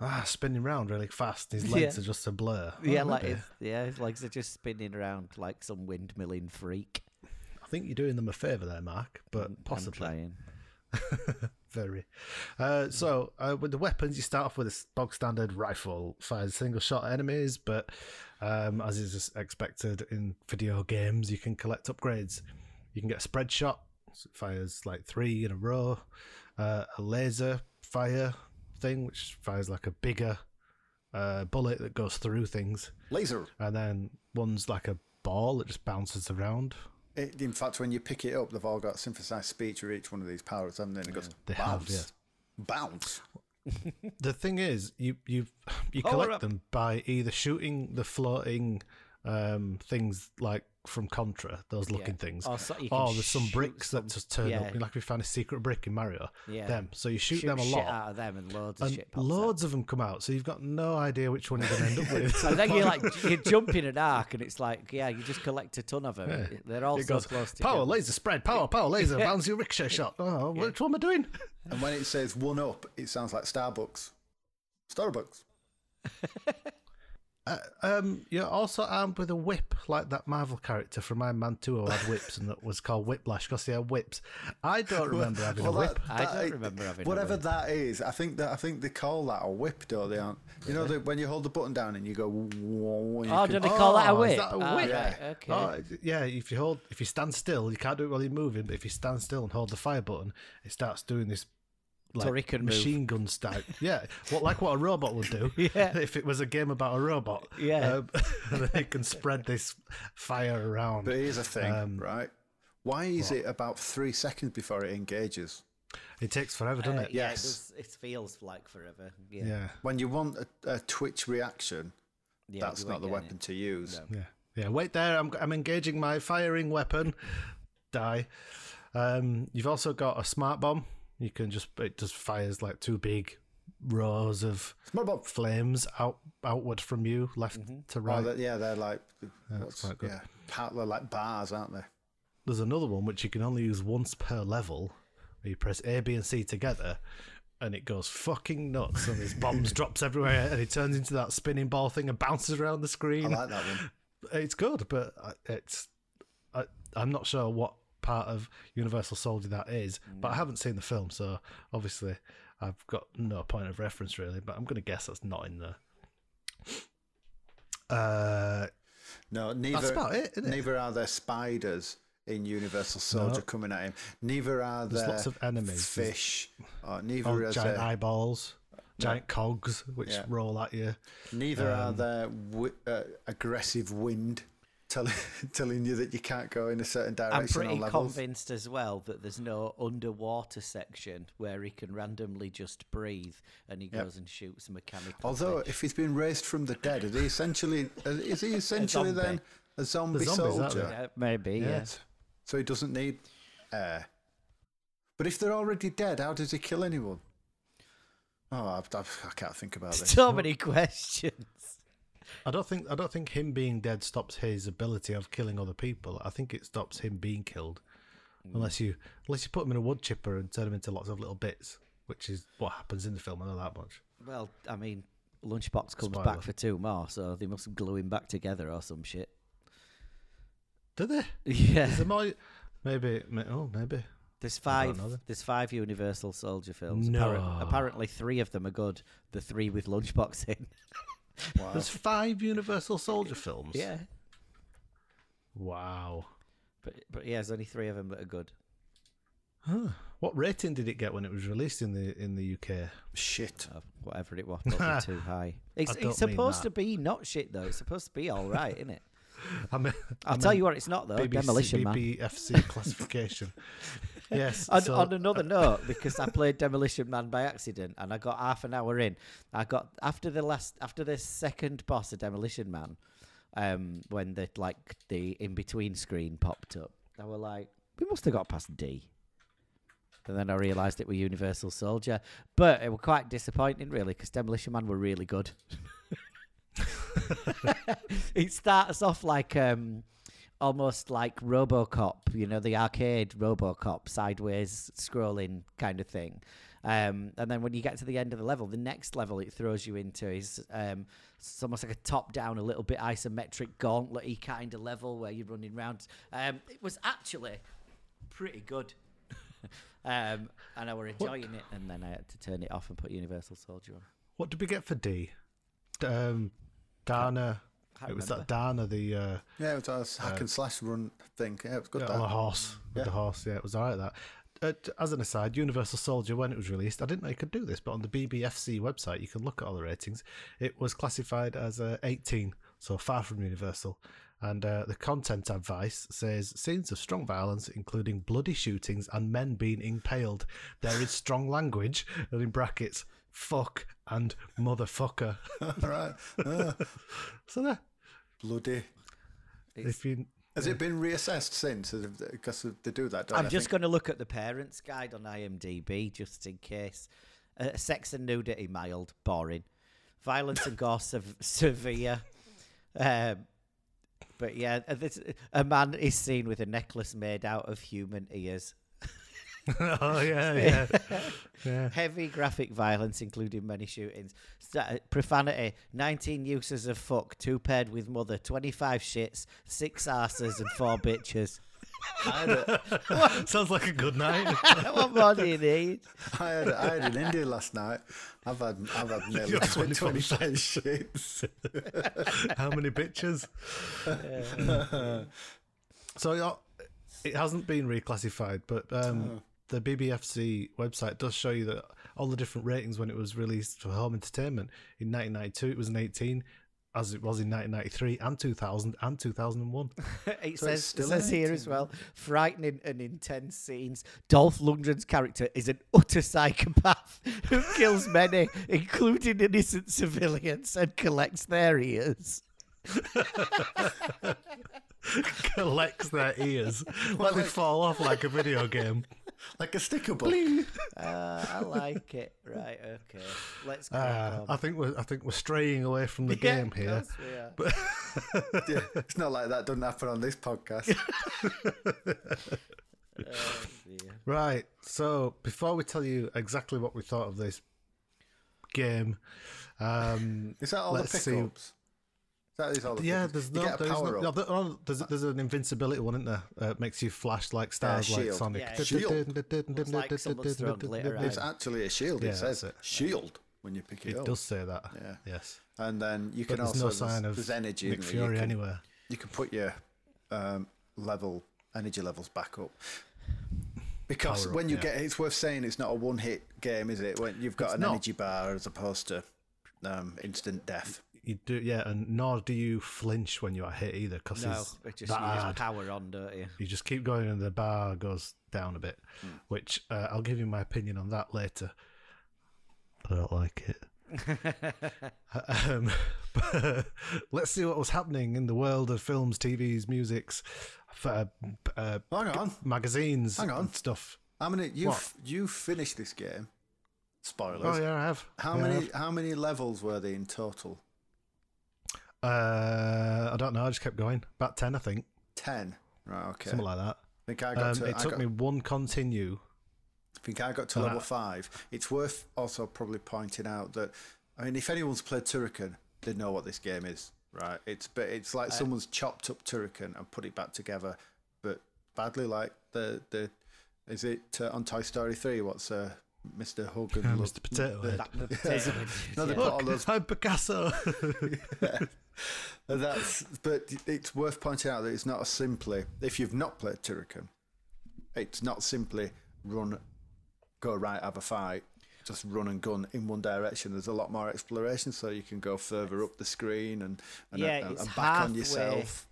Ah, spinning round really fast. His Yeah. legs are just a blur. Oh, yeah, like maybe. his, yeah, his legs are just spinning around like some windmilling freak. I think you're doing them a favour there, Mark, but I'm possibly trying. very. Uh, so uh, with the weapons, you start off with a bog standard rifle, fires single shot enemies, but um, as is expected in video games, you can collect upgrades. You can get a spread shot, so it fires like three in a row, uh, a laser fire thing, which fires like a bigger uh, bullet that goes through things, Laser. and then one's like a ball that just bounces around. It, in fact, when you pick it up, they've all got synthesized speech for each one of these powers, haven't they? And it goes They have, bounce, bounce. the thing is, you you you collect up. them by either shooting the floating um, things like from Contra, those looking Yeah. things, Or so- you can or there's some bricks some- that just turn yeah. up. Like we found a secret brick in Mario. Yeah. Them. So you shoot, Shoot them a shit lot. out of them and loads of shit. pops loads of them come out, so you've got no idea which one you're going to end up with. Out. And then you like you jump in an arc, and it's like yeah, you just collect a ton of them. Yeah. They're all it so goes close power together. laser spread, power power laser, bouncy ricochet shot. Oh, which one am I doing? And when it says one up, it sounds like Starbucks. Starbucks. Uh, um, you're also armed with a whip, like that Marvel character from Iron Man 2 who had whips and that was called Whiplash because he had whips. I don't remember having a whip. that- I don't remember having a whatever whip. that is. I think that I think they call that a whip, though. They aren't. You know, that when you hold the button down and you go. whoa, you Oh, can- do they call that a Oh, is whip? that a Ah, whip? right, okay. Oh, yeah, if you hold, if you stand still, you can't do it while you're moving. But if you stand still and hold the fire button, it starts doing this like Turrican move. machine gun style. Yeah, what like what a robot would do. Yeah. if it was a game about a robot. Yeah. um, and then it can spread this fire around. But here's a thing, Um, right? Why is it about three seconds before it engages? It takes forever, doesn't Uh, it? yeah, it, Yes. does, it feels like forever. Yeah, Yeah. When you want a, a twitch reaction, Yeah, that's not the weapon it. to use. No. Yeah. Yeah. Wait there. I'm I'm engaging my firing weapon. Die. Um, you've also got a smart bomb. You can just it just fires like two big rows of flames out outward from you, left mm-hmm. to Oh, right. that- yeah, they're like, that's quite good. yeah, they're like bars, aren't they? There's another one which you can only use once per level. Where you press A, B, and C together, and it goes fucking nuts. And there's bombs drops everywhere, and it turns into that spinning ball thing and bounces around the screen. I like that one. it's good, but uh, it's I, I'm not sure what part of Universal Soldier that is. But I haven't seen the film, so obviously I've got no point of reference really. But I'm going to guess that's not in there. Uh, No, neither. about it, isn't it? Neither are there spiders in Universal Soldier No. coming at him. Neither are There's there lots of enemies. Fish. Or neither oh, is giant there. eyeballs, giant cogs which Yeah. roll at you. Neither are Um, there wi- uh, aggressive wind telling telling you that you can't go in a certain direction. I'm pretty on convinced as well that there's no underwater section where he can randomly just breathe and he Yep. goes and shoots mechanical. Although, fish. if he's been raised from the dead, is he essentially uh, is he essentially zombie. then a zombie zombies, aren't soldier? they? Yeah, maybe, Yeah. yes. So he doesn't need air. But if they're already dead, how does he kill anyone? Oh, I, I, I can't think about this. So many questions. I don't think I don't think him being dead stops his ability of killing other people. I think it stops him being killed, unless you unless you put him in a wood chipper and turn him into lots of little bits, which is what happens in the film. I know that much. Well, I mean, Lunchbox comes Spoiler. back for two more, so they must glue him back together or some shit. Do they? Yeah. Is there more? Maybe. may- Oh, maybe. There's five. There's five Universal Soldier films. No. Appar- apparently, three of them are good. The three with Lunchbox in. Wow. There's five Universal Soldier films. yeah. Wow. But but yeah, there's only three of them that are good. Huh. What rating did it get when it was released in the in the UK? Shit. Uh, whatever it was, probably too high. It's, I don't it's mean supposed that. to be not shit though. It's supposed to be all right, isn't it? I mean, I'll tell you what, it's not though. BBC, Demolition Man. BBFC classification. yes. On, so- on another note, because I played Demolition Man by accident, and I got half an hour in. I got after the last, after the second boss of Demolition Man, um, when the like the in between screen popped up, I were like, we must have got past D. And then I realised it were Universal Soldier, but it were quite disappointing, really, because Demolition Man were really good. it starts off like um, almost like RoboCop, you know, the arcade RoboCop sideways scrolling kind of thing. Um, and then when you get to the end of the level, the next level it throws you into is um, it's almost like a top-down, a little bit isometric, gauntlet-y kind of level where you're running around. Um, it was actually pretty good. um, and I were enjoying it, and then I had to turn it off and put Universal Soldier on. What did we get for D? D- Um, Dana. Can't It was remember. that Dana, the uh, Yeah, it was a hack and slash run thing. Yeah, it was good. yeah, that. on a horse with Yeah. the horse. Yeah, it was alright. That. Uh, t- as an aside, Universal Soldier, when it was released, I didn't know you could do this, but on the BBFC website, you can look at all the ratings. It was classified as uh, 18, so far from Universal. And uh, the content advice says scenes of strong violence, including bloody shootings and men being impaled. There is strong language, and in brackets, fuck and motherfucker. All right. So there, bloody. if you Has it been reassessed since? Because they do that. Don't I'm? I just going to look at the parents' guide on IMDb just in case. Uh, sex and nudity mild, boring. Violence and gore sev- severe. Um, but yeah, uh, this, a man is seen with a necklace made out of human ears. oh yeah, yeah, yeah. Heavy graphic violence, including many shootings. Sta- profanity, 19 uses of fuck, two paired with mother, 25 shits, six arses, and four bitches. I had, a, Sounds like a good night. what more do you need? I, had, I had an India last night. I've had I've had nearly 20, 25 25 shits. How many bitches? so uh, it hasn't been reclassified, but um, the BBFC website does show you that all the different ratings when it was released for home entertainment. In 1992, it was an 18, as it was in 1993 and 2000 and 2001. it So says, it says here as well frightening and intense scenes. Dolph Lundgren's character is an utter psychopath who kills many, including innocent civilians, and collects their ears. Collects their ears, let it fall off like a video game. Like a sticker book. Uh, I like it. Right, okay. Let's go. Uh, I think we're I think we're straying away from the game here. Yeah, it's not like that doesn't happen on this podcast. Right. So before we tell you exactly what we thought of this game, um, Is that all the see. pickups? Is that is all the yeah, there's no, there's, power no, no, there- oh, there's, there's an invincibility one, isn't there? Uh, makes you flash like stars, like. Sonic. Yeah, shield. Looks like someone's thrown glitter at It's actually a shield. Yeah, it says it. shield when you pick it, It up. It does say that. Yeah. Yes. And then you can But there's also no sign there's, of there's energy Nick. Fury you can, anywhere. You can put your um, level energy levels back up. Because Power up, when you yeah. get, it's worth saying it's not a one-hit game, is it? When you've got It's an not. energy bar as opposed to um, instant death. You do, yeah, and nor do you flinch when you are hit either, because No, it's it just, that you just power on, don't you? You just keep going, and the bar goes down a bit. Hmm. Which uh, I'll give you my opinion on that later. I don't like it. um, but let's see what was happening in the world of films, TVs, musics, f- uh, uh, Hang on, magazines, Hang on. and stuff. how many? You f- you finished this game. Spoilers. Oh yeah, I have. How Yeah, many? have. How many levels were they in total? Uh, I don't know. I just kept going. About ten, I think, Ten. Right. Okay. something like that. I think I got Um, to. it I took got- me one continue. I think I got to level I- five. It's worth also probably pointing out that I mean, if anyone's played Turrican, they know what this game is, right? It's but it's like someone's chopped up Turrican and put it back together, but badly. Like the the is it uh, on Toy Story three? What's uh, Mr. Hogan, Uh, Mr. Potato the- Head. The potato head. No, they Yeah. put all those I'm Picasso. And that's but it's worth pointing out that it's not simply if you've not played Turrican, it's not simply run, go right, have a fight, just run and gun in one direction. There's a lot more exploration, so you can go further up the screen and and, Yeah, and, and back on halfway- yourself.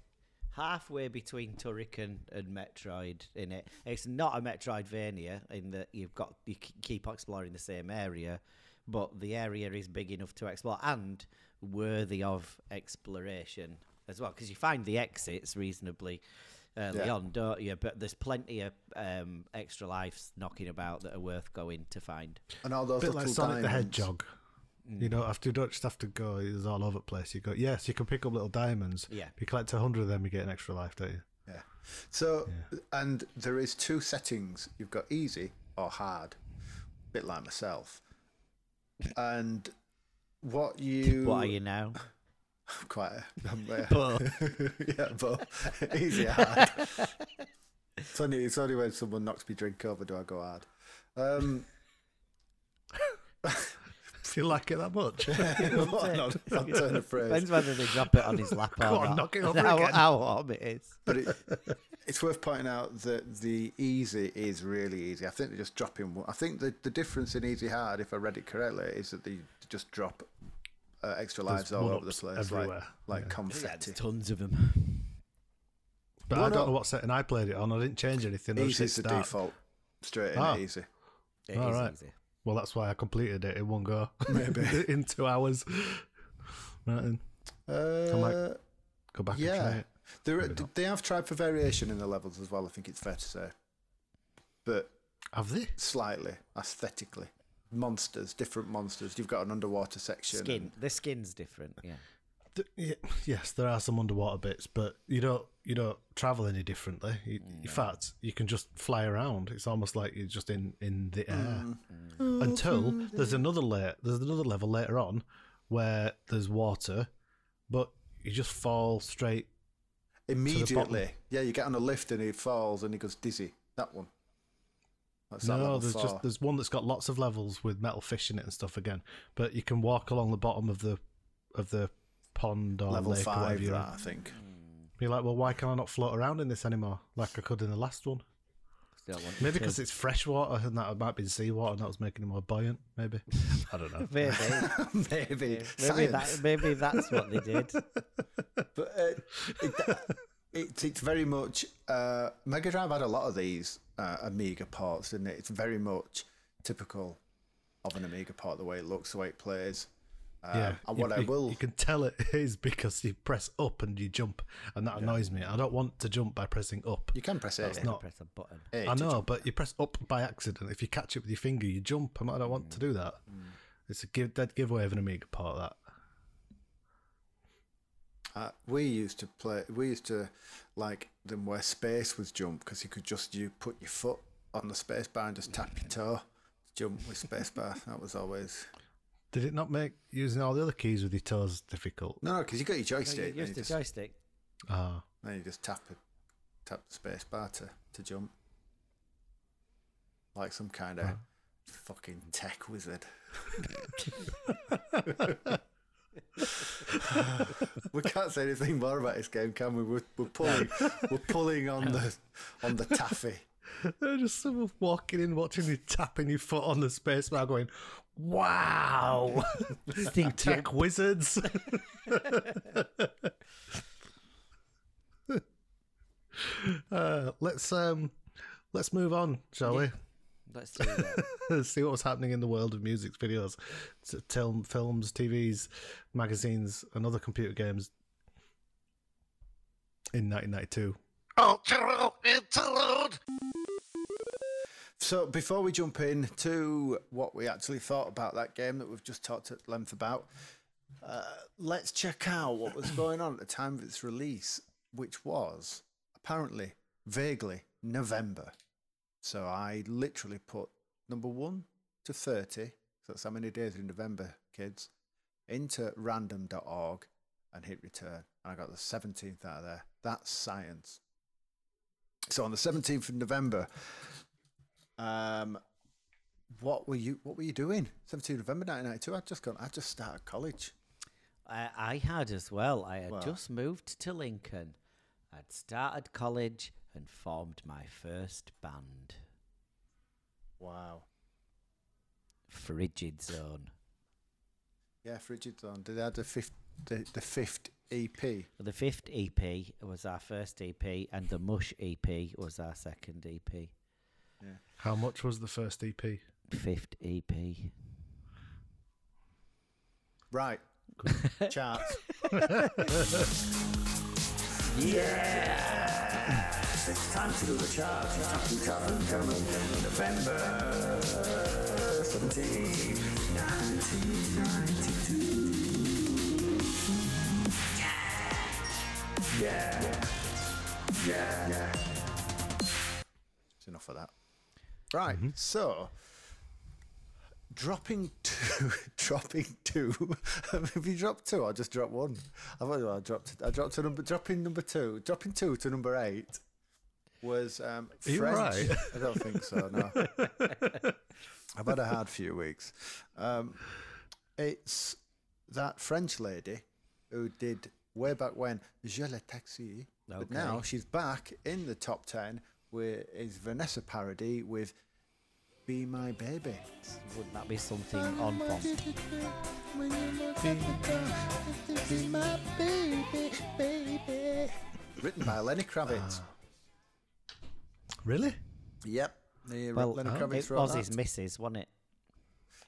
halfway between Turrican and Metroid in it. It's not a Metroidvania in that you've got you keep exploring the same area, but the area is big enough to explore and worthy of exploration as well because you find the exits reasonably early Yeah. on, don't you? But there's plenty of um, extra lives knocking about that are worth going to find. And all those bit little like Sonic the diamonds. Hedgehog. You know, after you don't just have to go, it's all over the place. You go, yes, you can pick up little diamonds. Yeah. If you collect a hundred of them, you get an extra life, don't you? Yeah. So, and there is two settings. You've got easy or hard, bit like myself. And what you What are you now? quite a, I'm, uh, Both. yeah, but easy hard. It's only it's only when someone knocks me drink over do I go hard. Um, Do you like it that much? what? No, I'm turning the phrase. Depends whether they drop it on his lap or Go on, not. knock it over how, again. how warm it is. But it, it's worth pointing out that the easy is really easy. I think they just drop in. I think the, the difference in easy hard, if I read it correctly, is that they just drop uh, extra lives There's all over the place, everywhere. like like Yeah. Yeah, confetti. there's tons of them. But Why I don't not? know what setting I played it on. I didn't change anything. I Easy hit is the start. default, straight in Ah. easy. It All is right. easy. Well, that's why I completed it in one go. Maybe. in two hours. Right, then Uh, might go back and try yeah, it. There, they have tried for variation in the levels as well. I think it's fair to say, but Have they? slightly aesthetically. Monsters, different monsters. You've got an underwater section. Skin. and- The skin's different. Yeah. Th- yeah, yes, there are some underwater bits, but you don't you don't travel any differently. You, mm. In fact, you can just fly around. It's almost like you're just in in the air. Mm. Oh, Until there's another layer. There's another level later on where there's water, but you just fall straight. Immediately, yeah, you get on a lift and he falls and he goes dizzy. That one. That's no, level there's four. just there's one that's got lots of levels with metal fish in it and stuff again. But you can walk along the bottom of the of the pond or level lake or five. whatever you're That in. I think. Be like, well, why can I not float around in this anymore like I could in the last one? Don't want you Maybe because it's fresh water and that might be seawater and that was making it more buoyant. Maybe I don't know. maybe maybe. maybe that maybe that's what they did. But uh, it, it, it's very much uh, Mega Drive had a lot of these uh, Amiga ports, didn't it? It's very much typical of an Amiga port, the way it looks, the way it plays. Um, Yeah, and you- what I will, You can tell it is because you press up and you jump, and that annoys me. I don't want to jump by pressing up. you can press A. It's not- press a button. A I know, jump. but you press up by accident. If you catch it with your finger, you jump. I'm- I don't want to do that. Mm. It's a give, dead giveaway of an Amiga part. That Uh, we used to play. We used to like them where space was jump because you could just you put your foot on the space bar and just tap your toe, jump with space bar. That was always did it not make using all the other keys with your toes difficult? no, because you got your No, you joystick. and used you the just, joystick. Ah, then you just tap it, tap the space bar to, to jump, like some kind of fucking tech wizard. we can't say anything more about this game, can we? We're, we're pulling, we're pulling on the on the taffy. They're just someone walking in, watching you tapping your foot on the space bar, going, "Wow, Think tech wizards." uh, let's um, let's move on, shall Let's do that. we? See what was happening in the world of music videos, film, films, TVs, magazines, and other computer games in 1992. So before we jump in to what we actually thought about that game that we've just talked at length about, uh, let's check out what was going on at the time of its release, which was apparently vaguely November. So I literally put number one to 30, so that's how many days in November, kids, into random.org and hit return. And I got the 17th out of there. That's science. So on the 17th of November, um, what were you what were you doing? 17th November 1992. I'd just gone. I just started college. I, I had as well. I had Wow. just moved to Lincoln. I'd started college and formed my first band, Wow. Frigid Zone. Yeah, Frigid Zone. Did they have the fifth the, the fifth EP? Well, The fifth EP was our first EP, and the Mush EP was our second EP. How much was the first EP? Fifth EP. Right. Charts. It's time to do the charts. It's time to chart and gentlemen. November 17, 1992. Yeah. Yeah. Yeah. It's enough of that. Right. Mm-hmm. So dropping two dropping two. Have you dropped two or just dropped one? I thought I dropped I dropped to number dropping number two. Dropping two to number eight was um Are you French. alright? I don't think so, no. I've had a hard few weeks. Um it's that French lady who did way back when Joe le taxi. But now she's back in the top ten with is Vanessa Paradis with Be My Baby. Wouldn't that be something on font? Written by Lenny Kravitz. Really? Yep. The Well, Lenny uh, Kravitz it was that. his missus, wasn't it?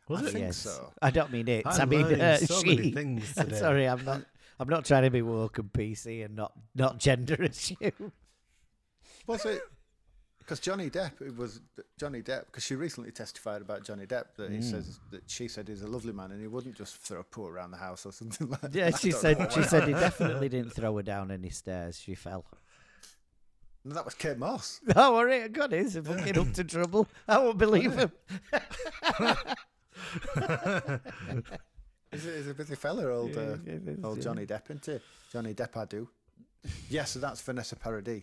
Was I it? think yes. so. I don't mean it. I'm I mean learning uh, so she. many things today. Sorry, I'm not. I'm not trying to be woke and PC and not not gender assume. Was it? Because Johnny Depp, it was Johnny Depp. Because she recently testified about Johnny Depp that he says that she said he's a lovely man and he wouldn't just throw a poo around the house or something like that. Yeah, she said she said he definitely didn't throw her down any stairs. She fell. No, that was Kate Moss. Oh, all right, God, he's fucking up to trouble. I won't believe him. He's a, he's a busy fella, old, uh, Yeah, yeah, old yeah. Johnny Depp, isn't he? Johnny Depp, I do. yeah, so that's Vanessa Paradis.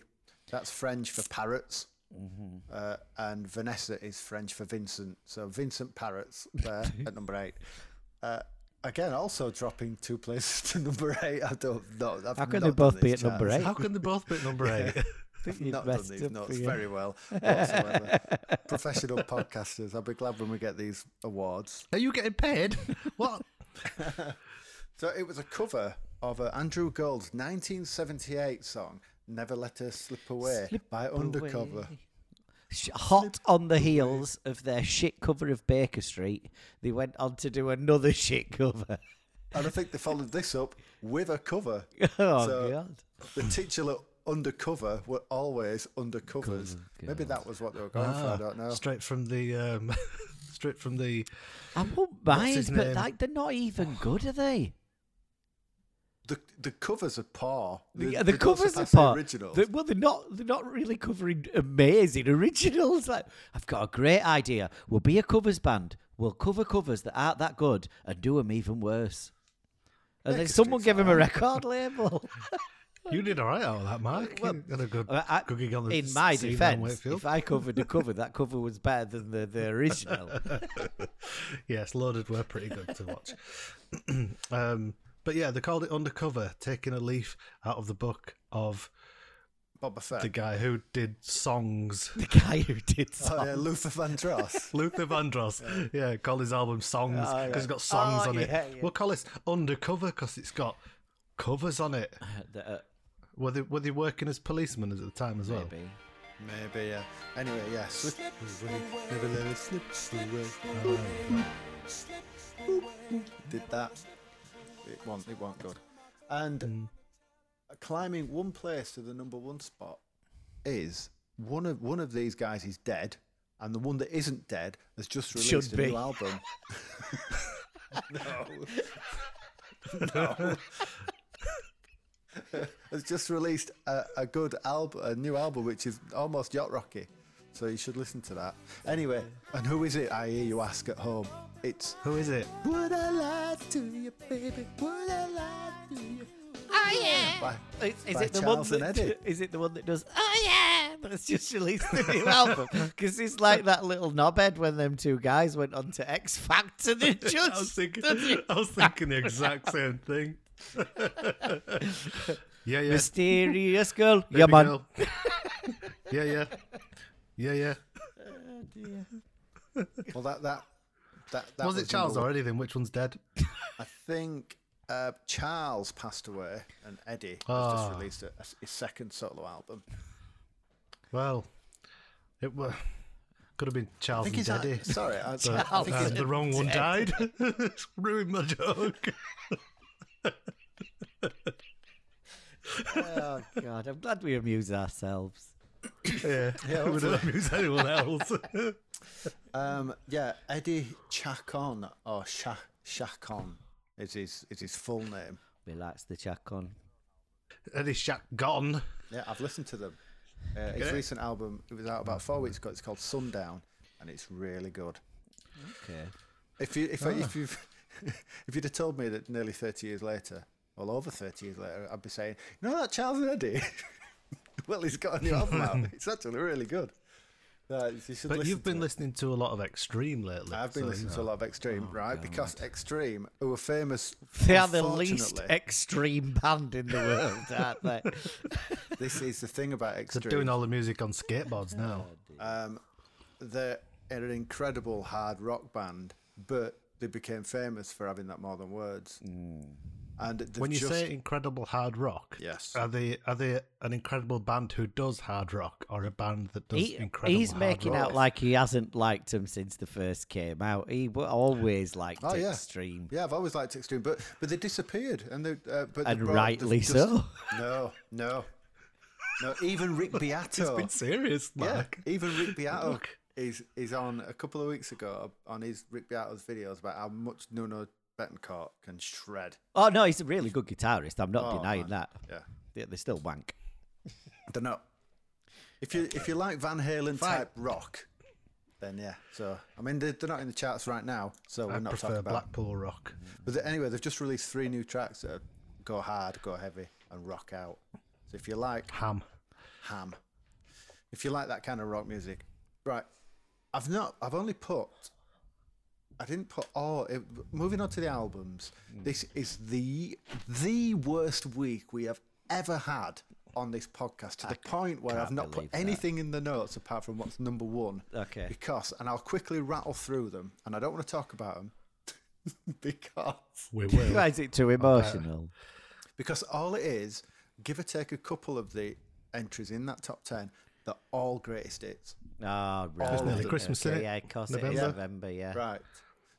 That's French for parrots. Mm-hmm. Uh, and Vanessa is French for Vincent. So Vincent Parrots there at number eight. Uh, again, also dropping two places to number eight. I don't know. I've How can not they done both be these at number charts. eight? How can they both be at number eight? think you've not done these notes again. very well whatsoever. Professional podcasters. I'll be glad when we get these awards. Are you getting paid? what? So it was a cover of uh, Andrew Gold's 1978 song "Never Let Her Slip Away" Slip by Undercover. away. Sh- Hot on the heels of their shit cover of Baker Street, they went on to do another shit cover. And I think they followed this up with a cover. oh So- god! The titular undercover were always undercovers. Maybe that was what they were going for. I don't know. Ah, Straight from the um, straight from the. I won't mind, but name? like they're not even good, are they? The the covers are poor. The, They- the covers are poor. the part. originals. They- well, they're not. They're not really covering amazing originals. Like, I've got a great idea. We'll be a covers band. We'll cover covers that aren't that good and do them even worse. And then someone give him a record label. You did all right out of that, Mark. Well, you had a good, I- I- good gig on the in my defence, if I covered the cover, that cover was better than the, the original. yes, loaded were pretty good to watch. um, but yeah, they called it Undercover, taking a leaf out of the book of Boba Fett. the guy who did songs. the guy who did oh, songs. yeah, Luther Vandross. Luther Vandross. Yeah, call his album Songs because Oh, yeah. it's got songs Oh, on it. yeah, yeah. We'll call this Undercover because it's got covers on it. The, uh, Were they, were they working as policemen at the time as well? maybe. Maybe, yeah. Anyway, yeah. Slip away. Never let it slip away. Did that. It wasn't, it wasn't good. And climbing one place to the number one spot is one of one of these guys is dead, and the one that isn't dead has just Should released a be. new album. no. no. Has just released a, a good album, a new album, which is almost yacht rocky. So you should listen to that. Anyway, and who is it? I hear you ask at home. It's Who is it? Would I lie to you, baby? Would I lie to you? Oh yeah. By, Is, is by it the Charles one that Eddie. is it the one that does? Oh yeah, that's just released the new album because it's like that little knobhead when them two guys went on to X Factor. They I was just thinking, I was thinking the exact same thing. yeah, yeah. mysterious girl. baby yeah, man. girl. yeah, yeah. Yeah, yeah. well, that that that, that was, it Charles number one. already then? Which one's dead? I think uh, Charles passed away, and Eddie has Ah. just released a, a, his second solo album. Well, it were, could have been Charles and Eddie. sorry, I, But, I Charles think uh, he's, the wrong one Eddie. died. Ruined my joke. Oh god, I'm glad we amuse ourselves. yeah, Yeah, we don't amuse anyone else. um, yeah, Eddie Chacon or Sha- Chacon is his is his full name. Relax the check on. Eddie Shack gone. Yeah, I've listened to them. Uh, his Okay. recent album, it was out about four weeks ago. It's called Sundown, and it's really good. Okay. If you if, if you if you'd have told me that nearly thirty years later, well over thirty years later, I'd be saying, you know that Charles and Eddie. well, he's got a new album out. It's actually really good. Uh, you but you've been to listening to a lot of Extreme lately. I've been so, listening you to a lot of Extreme, right? Because Extreme, who are famous, They are the least extreme band in the world, aren't they? this is the thing about Extreme. They're doing all the music on skateboards now. Um, they're an incredible hard rock band, but they became famous for having that more than words. And when you just, say incredible hard rock, Yes. are they are they an incredible band who does hard rock or a band that does He- incredible? he's hard making rock? out like he hasn't liked them since the first came out. He always liked Oh, yeah. extreme. yeah, I've always liked Extreme, but but they disappeared, and they uh, but And brought- rightly just- so. No, no, no. Even Rick It's Beato. been serious, Yeah, Mark. even Rick Beato Look. Is is on a couple of weeks ago on his Rick Beato's videos about how much Nuno Bettencourt can shred. Oh no, he's a really good guitarist. I'm not Oh, denying man. that. Yeah, They- They're still wank. don't know. If you if you like Van Halen Fine. type rock, then yeah. So I mean they're, they're not in the charts right now, so we're I not prefer talking about. Blackpool rock. But anyway, they've just released three new tracks that go hard, go heavy, and rock out. So if you like Ham. ham. If you like that kind of rock music, right? I've not. I've only put. I didn't put all. It, moving on to the albums. Hmm. This is the the worst week we have ever had on this podcast to the point where I've not put that. anything in the notes apart from what's number one. Okay. Because, and I'll quickly rattle through them, and I don't want to talk about them because We will. Why is it too emotional? because all it is, give or take a couple of the entries in that top ten, they're all greatest hits. Oh, right. It's nearly Christmas, okay, innit? Yeah, of course it is November. November, yeah. Right.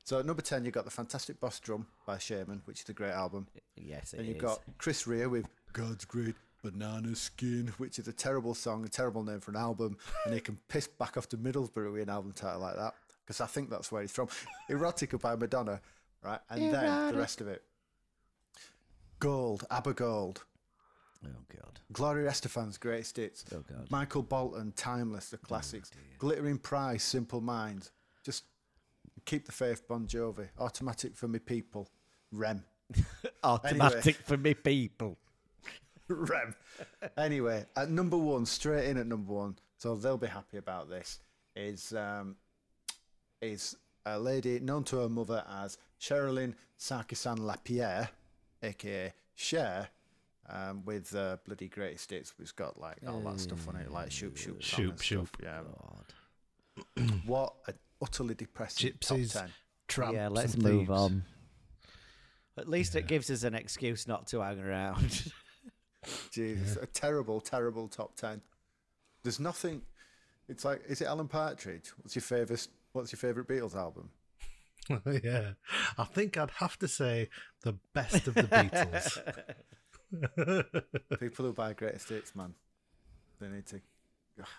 So at number ten, you've got the Fantastic Boss Drum by Shamen, which is a great album. Yes, it Then you've is. got Chris Rea with God's Great Banana Skin, which is a terrible song, a terrible name for an album, and he can piss back off to Middlesbrough with an album title like that, because I think that's where he's from. Erotica by Madonna, right? And then the rest of it. Gold, ABBA Gold, Oh, God. Gloria Estefan's Greatest Hits, Oh, God. Michael Bolton, Timeless, the classics, Glittering Prize, Simple Minds, just keep the faith, Bon Jovi, Automatic for Me People, Rem. Automatic for me people. Rem. Anyway, at number one, straight in at number one, so they'll be happy about this. Is um, is a lady known to her mother as Cherilyn Sarkisian LaPierre, aka Cher, um, with uh, bloody greatest hits. It's got like all that stuff on it, like shoop shoop song Shoop, shoop. stuff, Yeah. God. What an utterly depressing Gypsies. top ten. Tramps yeah, let's and move thieves. on. At least it gives us an excuse not to hang around. Jesus, a terrible, terrible top ten. There's nothing. It's like, is it Alan Partridge? What's your favourite? What's your favourite Beatles album? yeah. I think I'd have to say the best of the Beatles. People who buy greatest hits, man, they need to.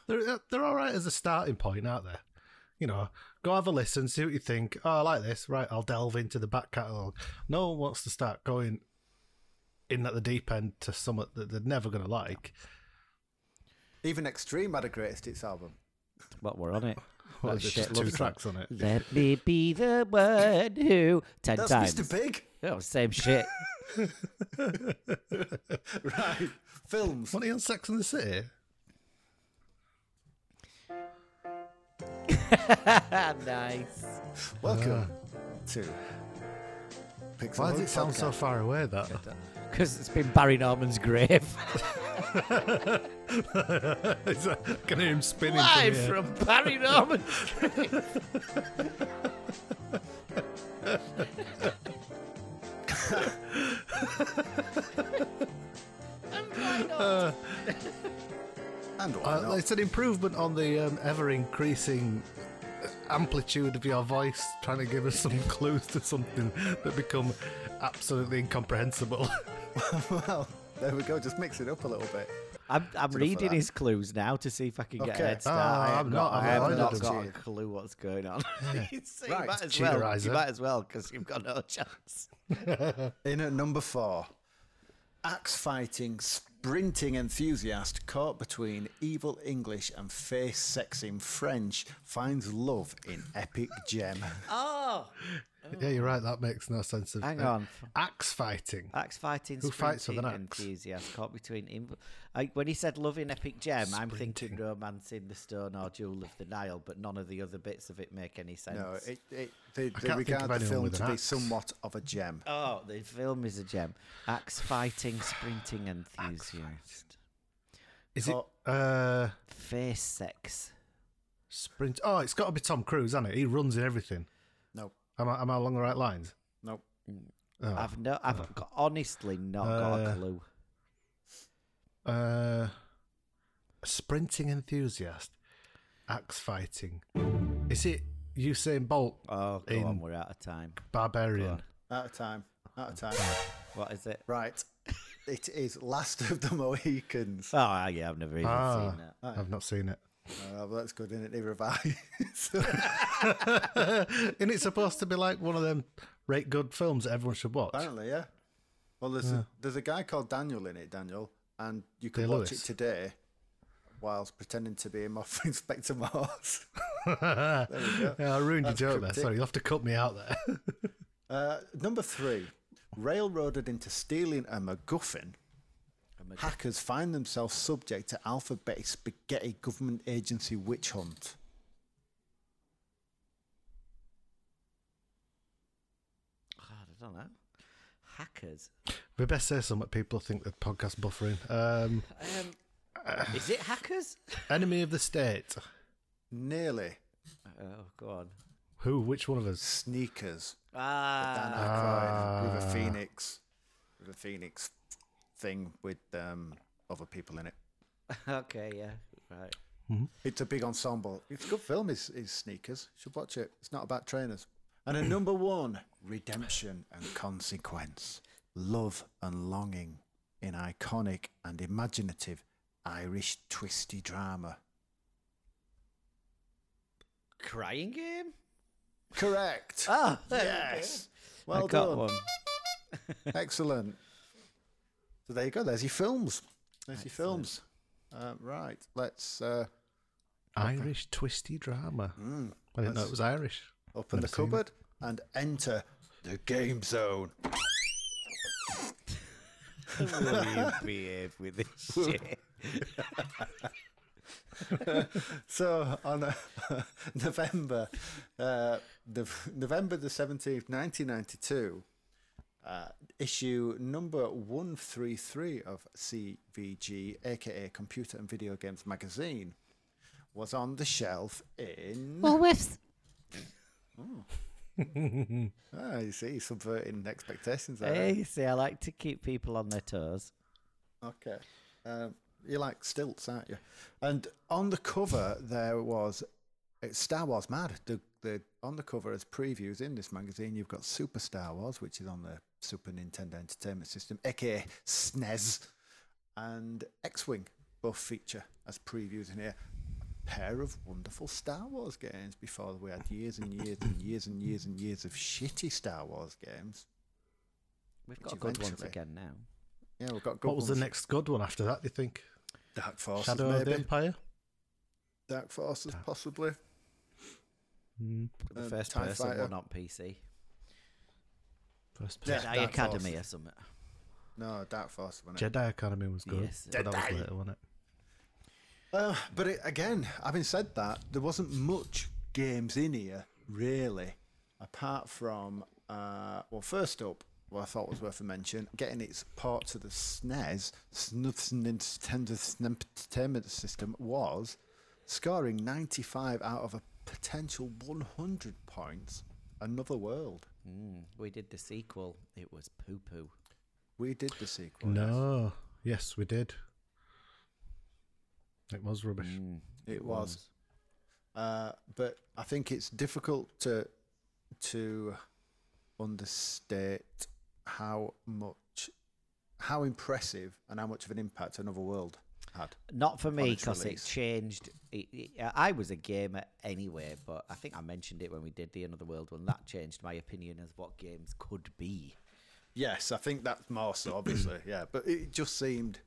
they're, they're all right as a starting point, aren't they? You know, go have a listen, see what you think. Oh, I like this. Right, I'll delve into the back catalogue. No one wants to start going in at the deep end to something that they're never going to like. Even Extreme had a greatest hits album. what we're on it. Well, That there's just two looks tracks on it. Let me be the one who ten That's times. Mr. Big, Oh, same shit. right? Films. What are you on Sex and the City? nice. Welcome ah. to. Pixel Why does it sound so far away? That Because it's been Barry Norman's grave. It's like- I can hear him spinning. Live here. from Barry Norman's And why Uh, not? it's an improvement on the um, ever increasing amplitude of your voice, trying to give us some clues to something that become absolutely incomprehensible. well, there we go. Just mix it up a little bit. I'm, I'm reading his clues now to see if I can get Okay. a head start. Ah, I I'm have not- I'm I have not got a clue what's going on. so Right, you might as well. You might as well because you've got no chance. In at number four, axe fighting, sprinting enthusiast caught between evil English and face sexing French finds love in epic gem. Oh, yeah, you're right. That makes no sense. Of, hang uh, on. Axe fighting. Axe fighting, Who fights with an axe? enthusiast caught between. Inv- I, when he said loving epic gem, I'm thinking Romancing the Stone or jewel of the Nile, but none of the other bits of it make any sense. No, it, it, they, they can't think of regard the anyone film with to an be somewhat of a gem. Oh, the film is a gem. Axe fighting, sprinting enthusiast. Is it uh, Face sex. sprint? Oh, it's got to be Tom Cruise, hasn't it? He runs in everything. No, Am I, am I along the right lines? no. Oh. I've no, I've got, honestly not got a Uh, clue. Uh, sprinting enthusiast, axe fighting. Is it Usain Bolt, Oh, go in- on, we're out of time. Barbarian? Out of time. Out of time. What is it? right. It is Last of the Mohicans. Oh, yeah, I've never even Ah, seen that. I've not seen it. Oh, that's good, isn't it? Neither have I. So- Isn't it supposed to be like one of them rate good films that everyone should watch? Apparently, yeah. Well, there's a, there's a guy called Daniel in it, Daniel, and you can Day watch Lewis. it today whilst pretending to be him off Inspector Morse. yeah, I ruined That's your joke there. Sorry, you'll have to cut me out there. Uh, number three, railroaded into stealing a MacGuffin. MacGuffin. Hackers find themselves subject to alphabet spaghetti government agency witch hunt. God, I don't know. Hackers. We best say something. People think the podcast buffering. Um, Um, is it hackers? enemy of the state. Nearly. Oh, go on. Who? Which one of us? Sneakers. Dan Ah, with a Ah. phoenix, with a phoenix thing with um, other people in it. okay, yeah, right. It's a big ensemble. It's a good film. Is is Sneakers? You should watch it. It's not about trainers. And a number one, redemption and consequence, love and longing in iconic and imaginative Irish twisty drama. Crying game? Correct. Oh, yes. I Well got done. one. Excellent. So there you go. There's your films. There's your films. Uh, right. Let's uh, Irish twisty drama. mm, I didn't know it was Irish. open the Never seen it. cupboard and enter the game zone. Will you behave with this shit? So on uh, November, uh, the November the seventeenth, nineteen ninety two, uh, issue number one three three of CVG, aka Computer and Video Games Magazine, was on the shelf in. Woolworths. Ah, you see, subverting expectations. There. Hey, you see, I like to keep people on their toes. Okay. Um, you like stilts, aren't you? And on the cover there was it's Star Wars Mad. The the on the cover as previews in this magazine, you've got Super Star Wars, which is on the Super Nintendo Entertainment System, aka SNES, and X-wing both feature as previews in here. A pair of wonderful Star Wars games. Before we had years and years and years and years and years of shitty Star Wars games. We've got good ones again now. Yeah, we've got good What was the next good one after that? Do you think? Dark Forces, Shadow of the maybe. Empire. Dark Forces, possibly. Mm, The Um, first TIE person Fighter. one on PC. first person. Jedi Dark Academy Forces. or something. No, Dark Forces. wasn't it? Jedi Academy was good. Yes. but that was later, wasn't it? Uh, but it, again, having said that, there wasn't much games in here really, apart from uh, well, first up, what I thought was worth a mention, getting its port to the SNES, SNES Nintendo Entertainment System, was scoring 95 out of a potential 100 points. Another World. Mm, we did the sequel. It was poo poo. We did the sequel. No. Yes, we did. It was rubbish. Mm, It was. Uh, but I think it's difficult to to understate how much, how impressive, and how much of an impact Another World had. Not for me because it changed. It, it, I was a gamer anyway, but I think I mentioned it when we did the Another World one. That changed my opinion as what games could be. Yes, I think that's more so, obviously. yeah, but it just seemed.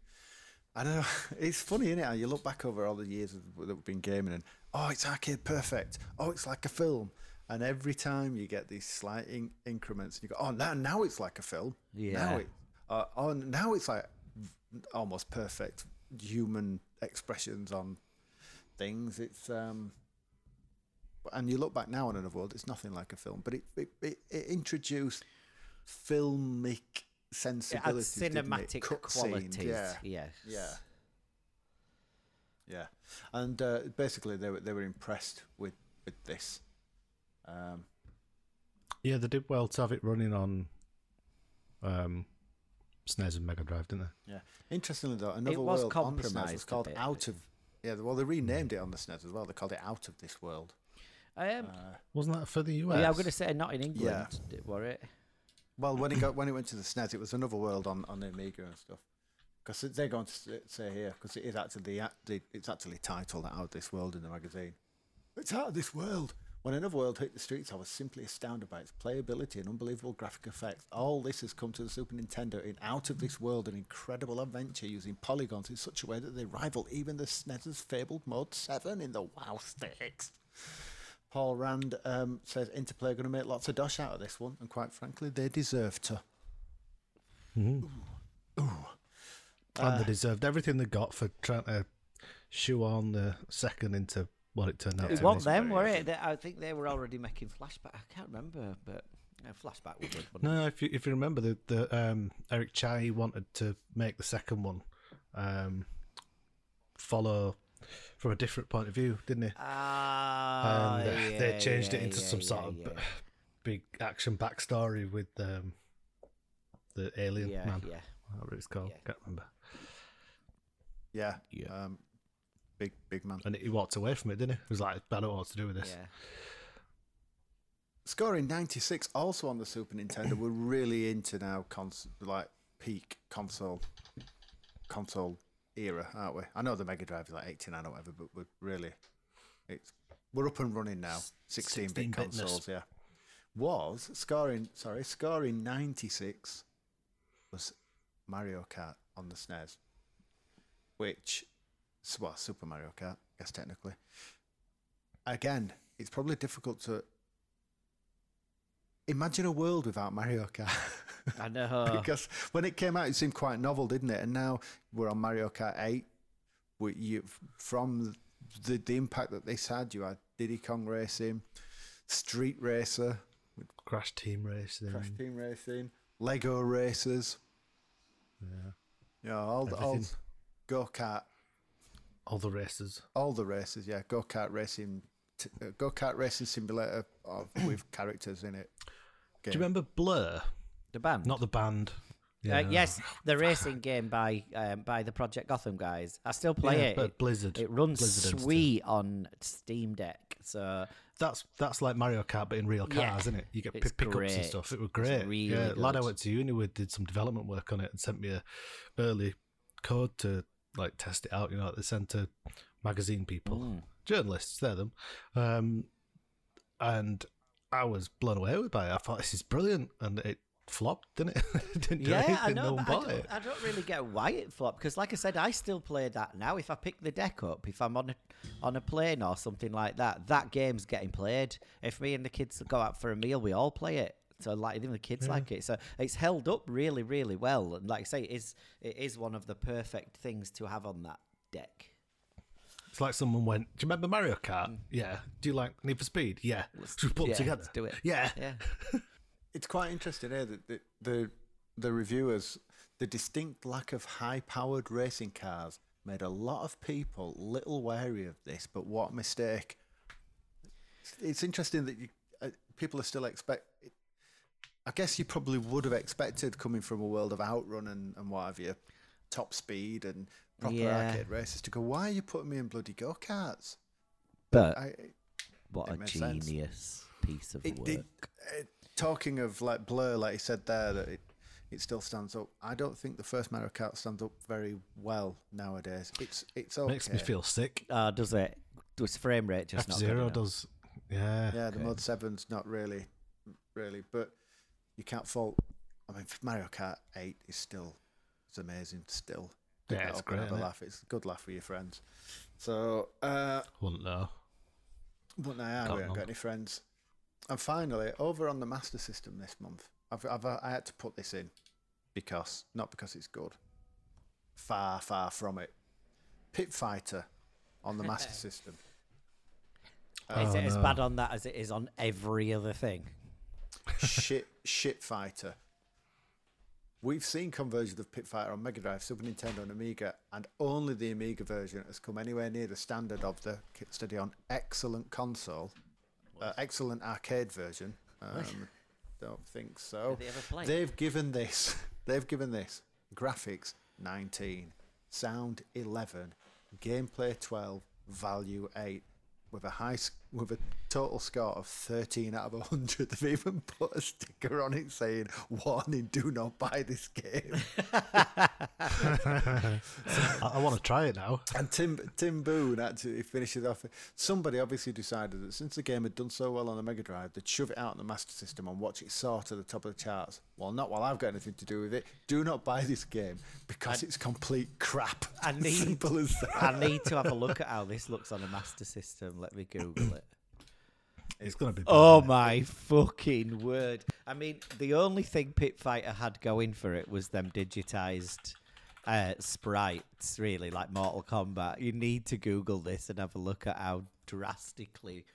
I don't know. It's funny, isn't it? How you look back over all the years that we've been gaming, and oh, it's arcade perfect. Oh, it's like a film. And every time you get these slight in- increments, and you go, oh, now now it's like a film. Now Yeah. it, uh, oh, now it's like almost perfect human expressions on things. It's um, and you look back now on another world, it's nothing like a film, but it it, it, it introduced filmic sensibilities, didn't it? cinematic Cutscenes, qualities. Yeah, Yes. yeah, yeah. And uh, basically, they were they were impressed with with this. Um, Yeah, they did well to have it running on um, SNES and Mega Drive, didn't they? yeah. Interestingly, though, another was world on the SNES was compromised a called bit, Out of. Yeah, well, they renamed it on the SNES as well. They called it Out of This World. Um, Uh, Wasn't that for the US? yeah, I'm going to say not in England, Yeah. did- were it? Well, when it got when it went to the SNES, it was another world on, on the Amiga and stuff. Because they're going to say here because it is actually it's actually titled "Out of This World" in the magazine. It's out of this world. When another world hit the streets, I was simply astounded by its playability and unbelievable graphic effects. All this has come to the Super Nintendo in Out of This World, an incredible adventure using polygons in such a way that they rival even the SNES's fabled Mode 7 in the WoW sticks. Paul Rand um, says Interplay are going to make lots of dosh out of this one, and quite frankly, they deserve to. and they deserved everything they got for trying to shoehorn the second into what it turned out It to wasn't them, were it? They, I think they were already making flashback. I can't remember, but Yeah, flashback would be good. No, if you if you remember the the um, Eric Chahi wanted to make the second one um, follow from a different point of view, didn't he? Ah, and uh, yeah, they changed yeah, it into yeah, some sort yeah, of yeah. b- big action backstory with um, the alien yeah, man, yeah. whatever it's called. Yeah. Can't remember. Yeah. Yeah. Um, big big man. And he walked away from it, didn't he? He was like, "I don't know what to do with this." yeah. Scoring 96 also on the Super Nintendo. We're really into now cons- like peak console console era, aren't we? I know the Mega Drive is like 89 or whatever, but we're really it's we're up and running now. 16 bit 16-bitness. consoles, yeah. Was scoring sorry, scoring 96 was Mario Kart on the SNES. Which well, Super Mario Kart, I guess technically. Again, it's probably difficult to imagine a world without Mario Kart. I know. because when it came out, it seemed quite novel, didn't it? And now we're on Mario Kart 8. We, you, from the, the impact that this had, you had Diddy Kong Racing, Street Racer, Crash Team Racing. Crash Team Racing, Lego Racers. Yeah. You know, all all go kart, All the races. all the races. Yeah, go kart racing, t- uh, go kart racing simulator of, with characters in it. Do you remember Blur? The band. Not the band. Uh, yes, the racing game by um, by the Project Gotham guys. I still play Yeah, it. but It- Blizzard. It runs Blizzard sweet on Steam Deck. So That's that's like Mario Kart, but in real cars, Yeah. isn't it? You get pick- pickups great. and stuff. It was great. really yeah, lad I went to uni with did some development work on it and sent me a early code to like test it out. You know, they sent to magazine people, Mm. journalists, they're them, um, and I was blown away by it. I thought this is brilliant, and it flopped, didn't it? didn't yeah. I know. no but I don't. I don't really get why it flopped because, like I said, I still play that now. If I pick the deck up, if I'm on a on a plane or something like that, that game's getting played. If me and the kids go out for a meal, we all play it. So like even the kids like it. So it's held up really, really well. And like I say, it is it is one of the perfect things to have on that deck. It's like someone went. Do you remember Mario Kart? Yeah. Do you like Need for Speed? Yeah. Let's put Mm. yeah, together. let's do it. Yeah. Yeah. It's quite interesting here that the, the the reviewers, the distinct lack of high-powered racing cars made a lot of people little wary of this. But what a mistake! It's, it's interesting that you, uh, people are still expect. I guess you probably would have expected coming from a world of outrun and, and what have you, top speed and proper Yeah. arcade races to go. Why are you putting me in bloody go karts? But I, what a makes sense. genius piece of it work. did. Uh, talking of like Blur, like you said there, that it, it still stands up. I don't think the first Mario Kart stands up very well nowadays. It's it's okay. Makes me feel sick. Uh, does it? Does frame rate just F not Zero does. Yeah. Yeah, the Okay. Mode Seven's not really, really, but you can't fault. I mean, Mario Kart Eight is still it's amazing. Still, Pick Yeah, it's up great, Have a isn't it? laugh. It's a good laugh with your friends. So, uh, Wouldn't know. But now Got we haven't got any friends. And finally, over on the Master System this month, I've, I've uh, I had to put this in because not because it's good. Far, far from it. Pit Fighter on the Master System. Is Oh, it as no. bad on that as it is on every other thing? shit, shit fighter. We've seen conversions of Pit Fighter on Mega Drive, Super Nintendo, and Amiga, and only the Amiga version has come anywhere near the standard of the Kit Study on excellent console, uh, excellent arcade version. Um, don't think so. They ever play? They've given this. They've given this graphics 19, sound 11, gameplay 12, value 8, with a high with a total score of 13 out of 100. They've even put a sticker on it saying, "Warning: Do not buy this game." I, I want to try it now. And Tim Tim Boone actually finishes off. Somebody obviously decided that since the game had done so well on the Mega Drive, they'd shove it out on the Master System and watch it soar to the top of the charts. Well, not while I've got anything to do with it. Do not buy this game because it's complete crap. I need- Simple as that. I need to have a look at how this looks on a Master System. Let me Google it. It's gonna be. Oh my fucking word! I mean, the only thing Pit Fighter had going for it was them digitized uh, sprites, really, like Mortal Kombat. You need to Google this and have a look at how drastically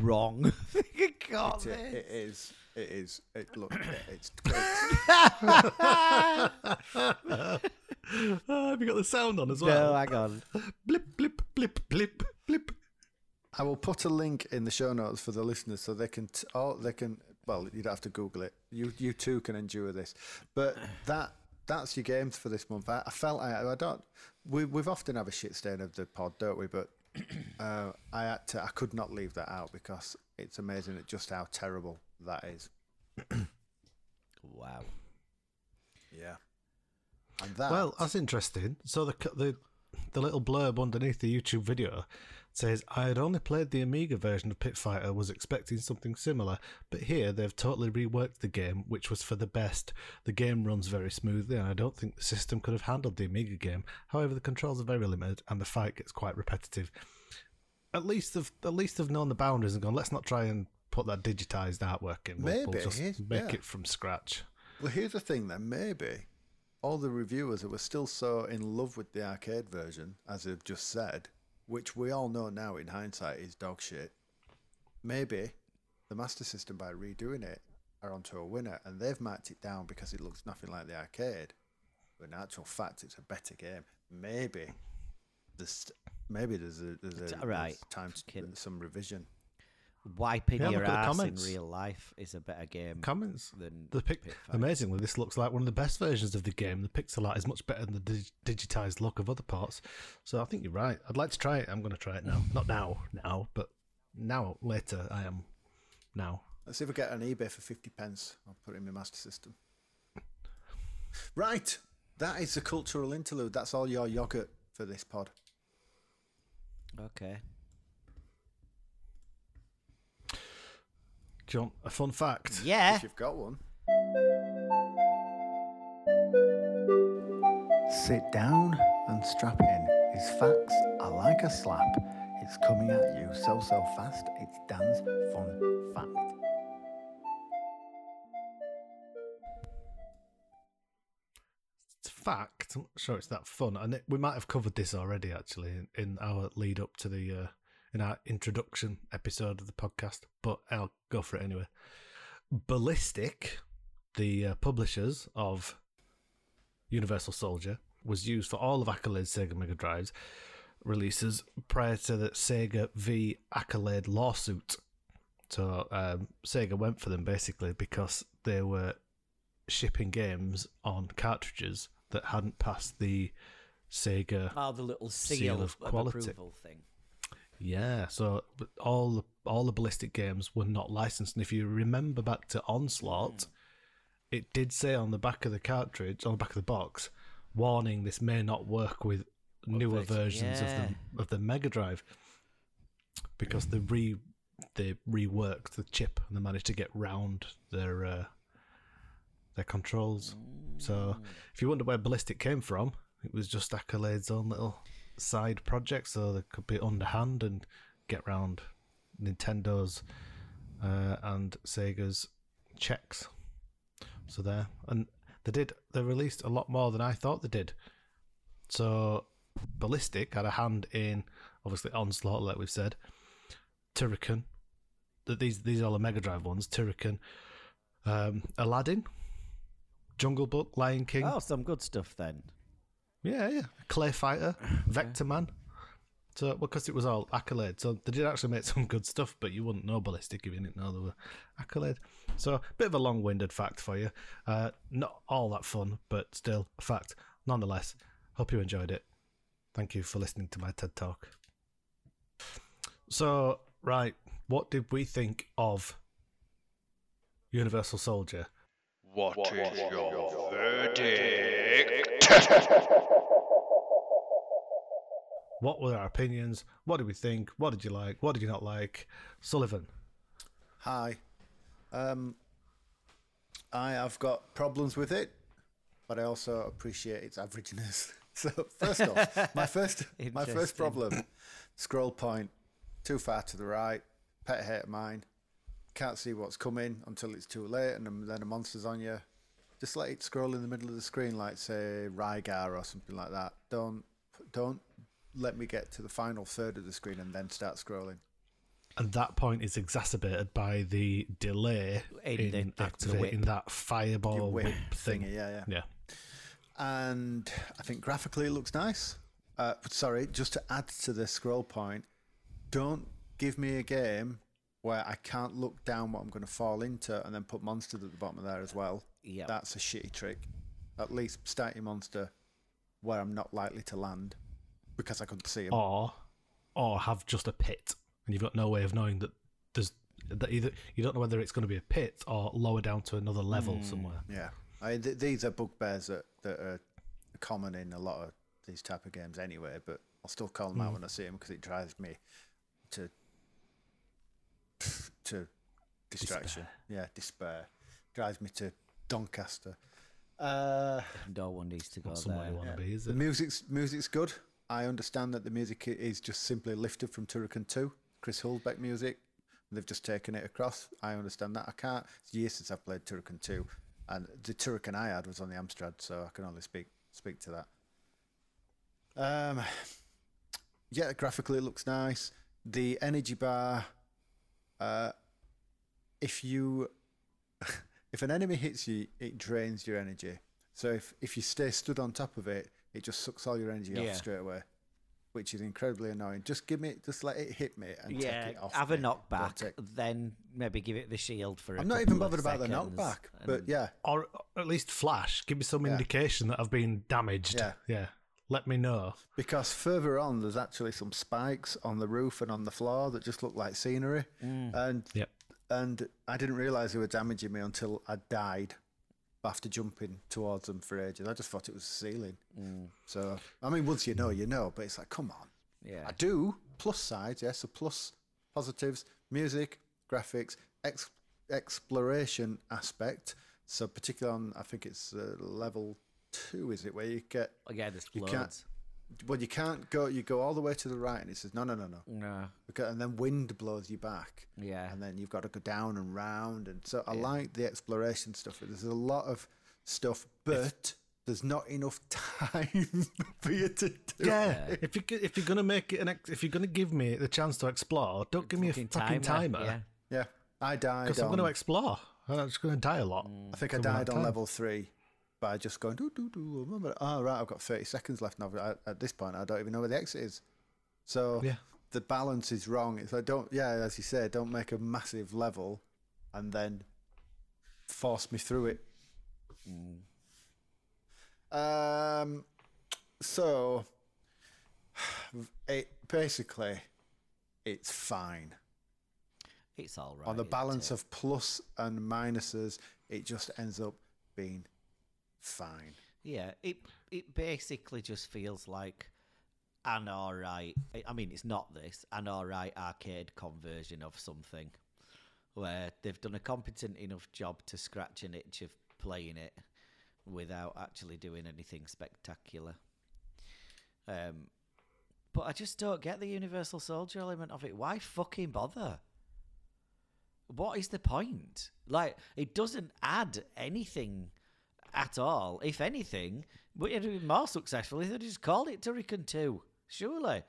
wrong got It, this. it is. It is. It look. it- It's great. Ah, have you got the sound on as well? No, well? hang on. blip, blip, blip, blip, blip. I will put a link in the show notes for the listeners so they can. T- oh, they can. Well, you don't have to Google it. You you too can endure this. But that that's your games for this month. I, I felt I, I don't. We we've often have a shit stain of the pod, don't we? But uh, I had to. I could not leave that out because it's amazing at just how terrible that is. Wow. Yeah. And that. Well, that's interesting. So the c- the the little blurb underneath the YouTube video says, "I had only played the Amiga version of Pit Fighter, was expecting something similar, but here they've totally reworked the game, which was for the best. The game runs very smoothly, and I don't think the system could have handled the Amiga game. However, the controls are very limited, and the fight gets quite repetitive. At least they've at least they've known the boundaries and gone. Let's not try and put that digitized artwork in. We'll, we'll Maybe, just here's- make yeah. it from scratch." Well, here's the thing then. Maybe all the reviewers that were still so in love with the arcade version, as they've just said, which we all know now in hindsight is dog shit, maybe the Master System, by redoing it, are onto a winner and they've marked it down because it looks nothing like the arcade. But in actual fact, it's a better game. Maybe there's, maybe there's, a, there's, a, It's there's time to some revision. Wiping Yeah, your look at the ass in real life is a better game Comments. than The pic- amazingly, this looks like one of the best versions of the game. The pixel art is much better than the dig- digitized look of other parts. So I think you're right. I'd like to try it. I'm going to try it now. Not now, now, but now later. I am now. Let's see if we get an eBay for 50 pence. I'll put it in my master system. Right. That is the cultural interlude. That's all your yogurt for this pod. Okay. Do you want a fun fact? Yeah. If you've got one. Sit down and strap in. His facts are like a slap. It's coming at you so, so fast. It's Dan's fun fact. It's a fact. I'm not sure it's that fun. And it, we might have covered this already, actually, in, in our lead up to the uh, in our introduction episode of the podcast. But I'll go for it anyway. Ballistic, the uh, publishers of Universal Soldier, was used for all of Accolade's Sega Mega Drives releases prior to the Sega v Accolade lawsuit. So um, Sega went for them basically because they were shipping games on cartridges that hadn't passed the Sega. Oh, the little seal, Seal of, of of quality. approval thing. Yeah, so all the, all the ballistic games were not licensed. And if you remember back to Onslaught, it did say on the back of the cartridge, on the back of the box, warning this may not work with newer version? versions Yeah. of the of the Mega Drive because they re they reworked the chip and they managed to get round their uh, their controls. So if you wonder where Ballistic came from, it was just Accolade's own little side projects so they could be underhand and get round Nintendo's uh, and Sega's checks. So there, and they did. They released a lot more than I thought they did. So Ballistic had a hand in obviously Onslaught, like we've said. Turrican. Th- These these are all the Mega Drive ones. Turrican, um, Aladdin, Jungle Book, Lion King. Oh, some good stuff then. Yeah, yeah. Clay Fighter, Vectorman. So, because it was all accolade, so they did actually make some good stuff, but you wouldn't know Ballistic if you didn't know they were accolade. So, a bit of a long-winded fact for you. Uh, not all that fun, but still a fact. Nonetheless, hope you enjoyed it. Thank you for listening to my TED talk. So, right, what did we think of Universal Soldier? What is your verdict? What were our opinions? What did we think? What did you like? What did you not like? Sullivan. Hi. Um, I have got problems with it, but I also appreciate its averageness. So first off, my first my first problem: scroll point too far to the right. Pet hate of mine. Can't see what's coming until it's too late, and then- then a monster's on you. Just let it scroll in the middle of the screen, like say Rygar or something like that. Don't don't let me get to the final third of the screen and then start scrolling. and that point is exacerbated by the delay In in, the- the- the activating whip. that fireball whip, whip thing. thingy, yeah, yeah. Yeah. and I think graphically it looks nice. Uh, sorry, just to add to the scroll point, don't give me a game where I can't look down what I'm going to fall into and then put monsters at the bottom of there as well. Yeah. That's a shitty trick. At least start your monster where I'm not likely to land because I couldn't see him. Or, or have just a pit, and you've got no way of knowing that there's that either you don't know whether it's going to be a pit or lower down to another level Hmm. somewhere. Yeah, I mean, th- these are bugbears that, that are common in a lot of these type of games anyway. But I'll still call them out when I see them because it drives me to to distraction. Yeah, despair drives me to Doncaster. Uh, No one needs to go Not somewhere there. you want to be, is the it? music's music's good. I understand that the music i- is just simply lifted from Turrican Two, Chris Hülsbeck music. They've just taken it across. I understand that. I can't. It's years since I've played Turrican Two, and the Turrican I had was on the Amstrad, so I can only speak speak to that. Um, yeah, graphically it looks nice. The energy bar. Uh, if you if an enemy hits you, it drains your energy. So if, if you stay stood on top of it, it just sucks all your energy Yeah. off straight away, which is incredibly annoying. Just give me, just let it hit me and Yeah, take it off. have a me. Don't knockback, take- then maybe give it the shield for. i I'm not even bothered about the knockback, but yeah, Or at least flash. Give me some Yeah. indication that I've been damaged. Yeah. Yeah. Let me know. because further on there's actually some spikes on the roof and on the floor that just look like scenery, mm. and Yep. And I didn't realise they were damaging me until I died after jumping towards them for ages. I just thought it was the ceiling. So I mean, once you know, you know. But it's like, come on. Yeah. I do plus sides, yes. So plus positives, music, graphics, ex- exploration aspect. So particularly on, I think it's uh, level two, is it, where you get yeah, there's you loads. Can't. Well, you can't go. You go all the way to the right, and it says no, no, no, no. No. Okay, and then wind blows you back. Yeah. And then you've got to go down and round, and so I like the exploration stuff. There's a lot of stuff, but there's not enough time for you to do. Yeah. If you if you're gonna make it an ex- if you're gonna give me the chance to explore, don't give me a Fucking fucking timer. Yeah. Yeah, I died. Because I'm going to explore. and I'm just going to die a lot. Mm. I think I So we're died on of level three by just going do do do. Remember? Oh right, I've got 30 seconds left now. At, at this point, I don't even know where the exit is. So Yeah. the balance is wrong. It's like don't yeah, as you said, don't make a massive level and then force me through it. Um, so it basically it's fine It's all right. on the balance of plus and minuses. It just ends up being fine. Yeah, it it basically just feels like an alright. I mean, it's not this an alright arcade conversion of something, where they've done a competent enough job to scratch an itch of playing it without actually doing anything spectacular. Um, but I just don't get the Universal Soldier element of it. Why fucking bother? What is the point? Like, it doesn't add anything at all. If anything, but it'd be more successful if they just called it Turrican 2. Surely.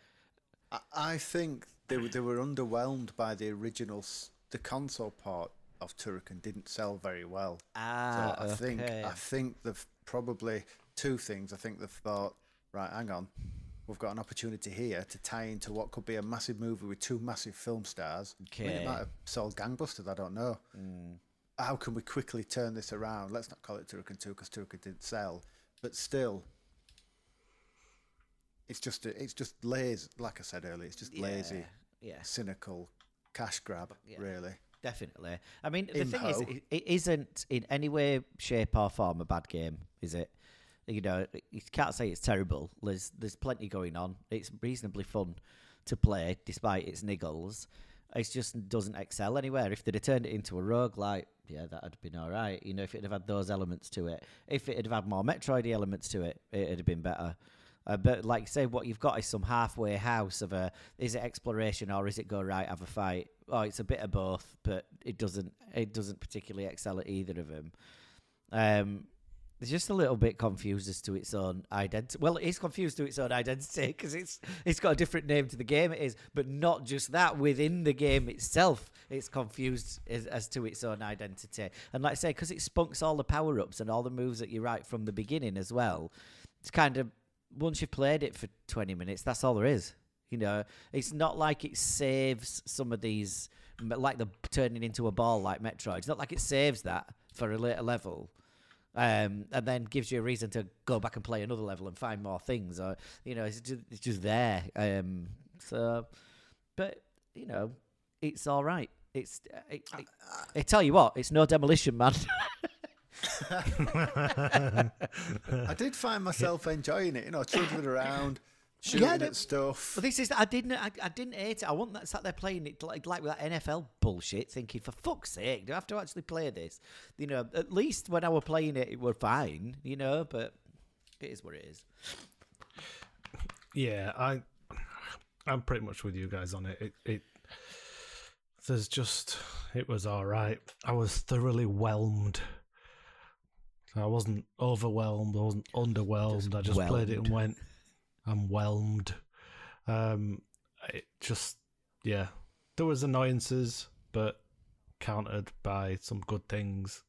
I, I think they were they were underwhelmed by the original. The console part of Turrican didn't sell very well. Ah, so I think. I think they've probably two things. I think they've thought, right, hang on, we've got an opportunity here to tie into what could be a massive movie with two massive film stars. I mean, it might have sold gangbusters. I don't know. How can we quickly turn this around? Let's not call it Turrican Two because Turrican didn't sell, but still. It's just it's just lazy. Like I said earlier, it's just lazy, Yeah, cynical, cash grab. Really, definitely. I mean, the In thing is, it isn't in any way, shape, or form a bad game, is it? You know, you can't say it's terrible. There's there's plenty going on. It's reasonably fun to play, despite its niggles. It just doesn't excel anywhere. If they'd have turned it into a roguelike, yeah, that'd have been all right. You know, if it'd have had those elements to it, if it'd have had more Metroid elements to it, it'd have been better. Uh, but like say, what you've got is some halfway house of a is it exploration or is it go right have a fight? Oh, it's a bit of both, but it doesn't it doesn't particularly excel at either of them. Um, it's just a little bit confused as to its own identity. Well, it's confused to its own identity because it's it's got a different name to the game it is, but not just that. Within the game itself, it's confused as, as to its own identity. And like I say, because it spunks all the power ups and all the moves that you write from the beginning as well. It's kind of once you've played it for twenty minutes, that's all there is. You know, it's not like it saves some of these, like the turning into a ball like Metroid. It's not like it saves that for a later level um, and then gives you a reason to go back and play another level and find more things. Or you know, it's just, it's just there. Um, so, but you know, it's all right. It's it, it, I tell you what, it's no demolition man. I did find myself enjoying it, you know, trundling around, shooting Yeah, at stuff. But this is I didn't I, I didn't hate it. I wasn't that sat there playing it like like with that NFL bullshit, thinking for fuck's sake, do I have to actually play this? You know, at least when I were playing it, it were fine. You know, but it is what it is. Yeah, I I'm pretty much with you guys on it. It it there's just it was all right. I was thoroughly whelmed. I wasn't overwhelmed. I wasn't underwhelmed. I just played it and went, I'm whelmed. Um, it just yeah, there was annoyances, but countered by some good things.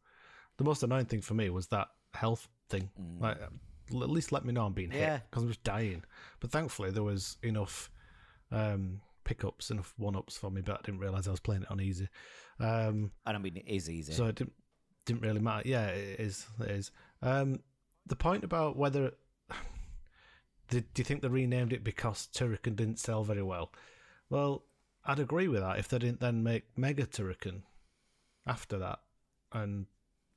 The most annoying thing for me was that health thing. Like, at least let me know I'm being hit because I'm just dying. But thankfully, there was enough um, pickups, enough one ups for me. But I didn't realize I was playing it on easy. Um, And I mean, it is easy. so it didn't didn't really matter. Yeah, it is. It is. Um, the point about whether do you think they renamed it because Turrican didn't sell very well? Well, I'd agree with that if they didn't then make Mega Turrican after that. And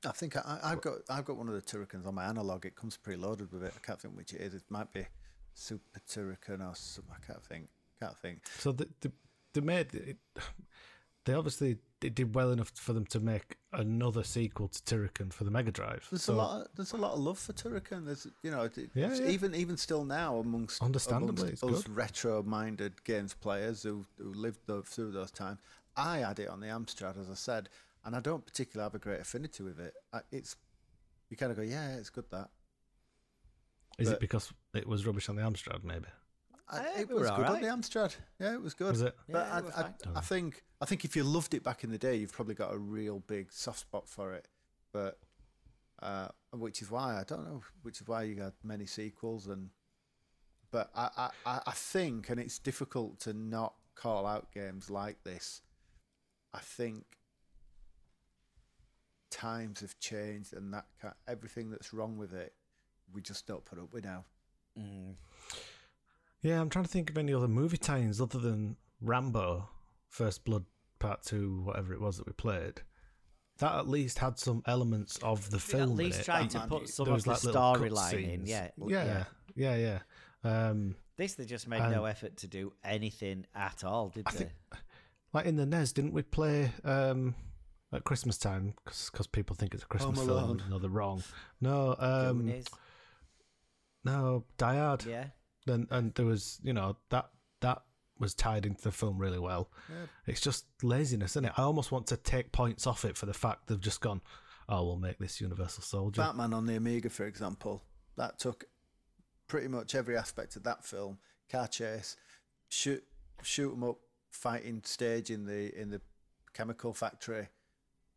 I think I, I've got I've got one of the Turricans on my analog. It comes preloaded with it. I can't think which it is. It might be Super Turrican or some. I can't think. Can't think. so the the, they made it. They obviously it did well enough for them to make another sequel to Turrican for the Mega Drive. There's So- a lot. Of, there's a lot of love for Turrican. There's you know it- Yeah, yeah. even even still now amongst Understandably, amongst it's us retro-minded games players who who lived tho- through those times. I had it on the Amstrad, as I said, and I don't particularly have a great affinity with it. I, it's you kind of go, yeah, it's good that. Is but- it because it was rubbish on the Amstrad? Maybe I, Eh, it was good on the Amstrad. Yeah, it was good. was it? But Yeah, I, it was I, fine. I think I think if you loved it back in the day, you've probably got a real big soft spot for it. But uh, which is why I don't know, which is why you got many sequels and. But I, I, I think, and it's difficult to not call out games like this. I think times have changed, and that ca everything that's wrong with it, we just don't put up with now. Mm. Yeah, I'm trying to think of any other movie tie-ins other than Rambo, First Blood Part Two, whatever it was that we played. That at least had some elements of the film. At least it. tried to put some of the like little storyline in. cutscenes. Yeah, yeah, yeah, yeah. Um, This they just made no effort to do anything at all, did I they? think- like in the NES, didn't we play um, at Christmas time? Because people think it's a Christmas Home film. No, they're wrong. No, um, no, Die Hard. yeah. and and there was you know that that was tied into the film really well. It's just laziness, isn't it? I almost want to take points off it for the fact they've just gone, oh, we'll make this Universal Soldier. Batman on the Amiga, for example, that took pretty much every aspect of that film: car chase, shoot, shoot 'em up, fighting stage in the in the chemical factory,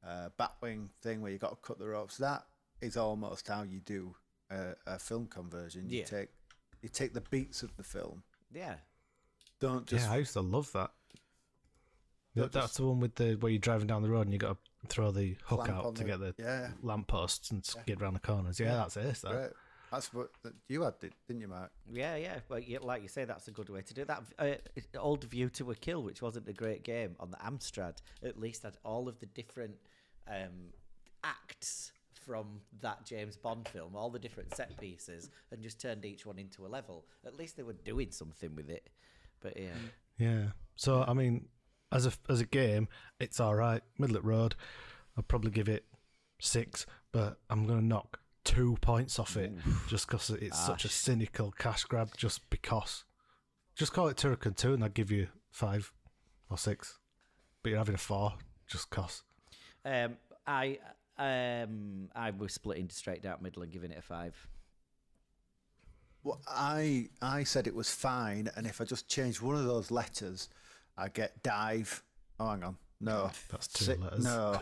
uh, Batwing thing where you got to cut the ropes. That is almost how you do a, a film conversion. You Yeah. take you take the beats of the film. Yeah. Don't just yeah, I used to love that. That- that's the one with the where you're driving down the road and you got to throw the hook clamp on out to the- get the yeah. lampposts and skid around the corners. Yeah, that's it. That. Right. That's what that you had, did- didn't you, Mark? Yeah, yeah. But yeah, like you say, that's a good way to do it. that. Uh, old View to a Kill, which wasn't a great game on the Amstrad, at least had all of the different um, acts from that James Bond film, all the different set pieces, and just turned each one into a level. At least they were doing something with it. But yeah, Yeah. So I mean, as a as a game, it's all right. Middle of the road. I'd probably give it six, but I'm gonna knock two points off it just because it's such a cynical cash grab. Just because. Just call it Turrican two, and I'd give you five or six. But you're having a four just cause. um, I Um, I was splitting straight down middle and giving it a five. Well, I I said it was fine, and if I just change one of those letters, I get dive. Oh, hang on, no, That's two Si- letters. No,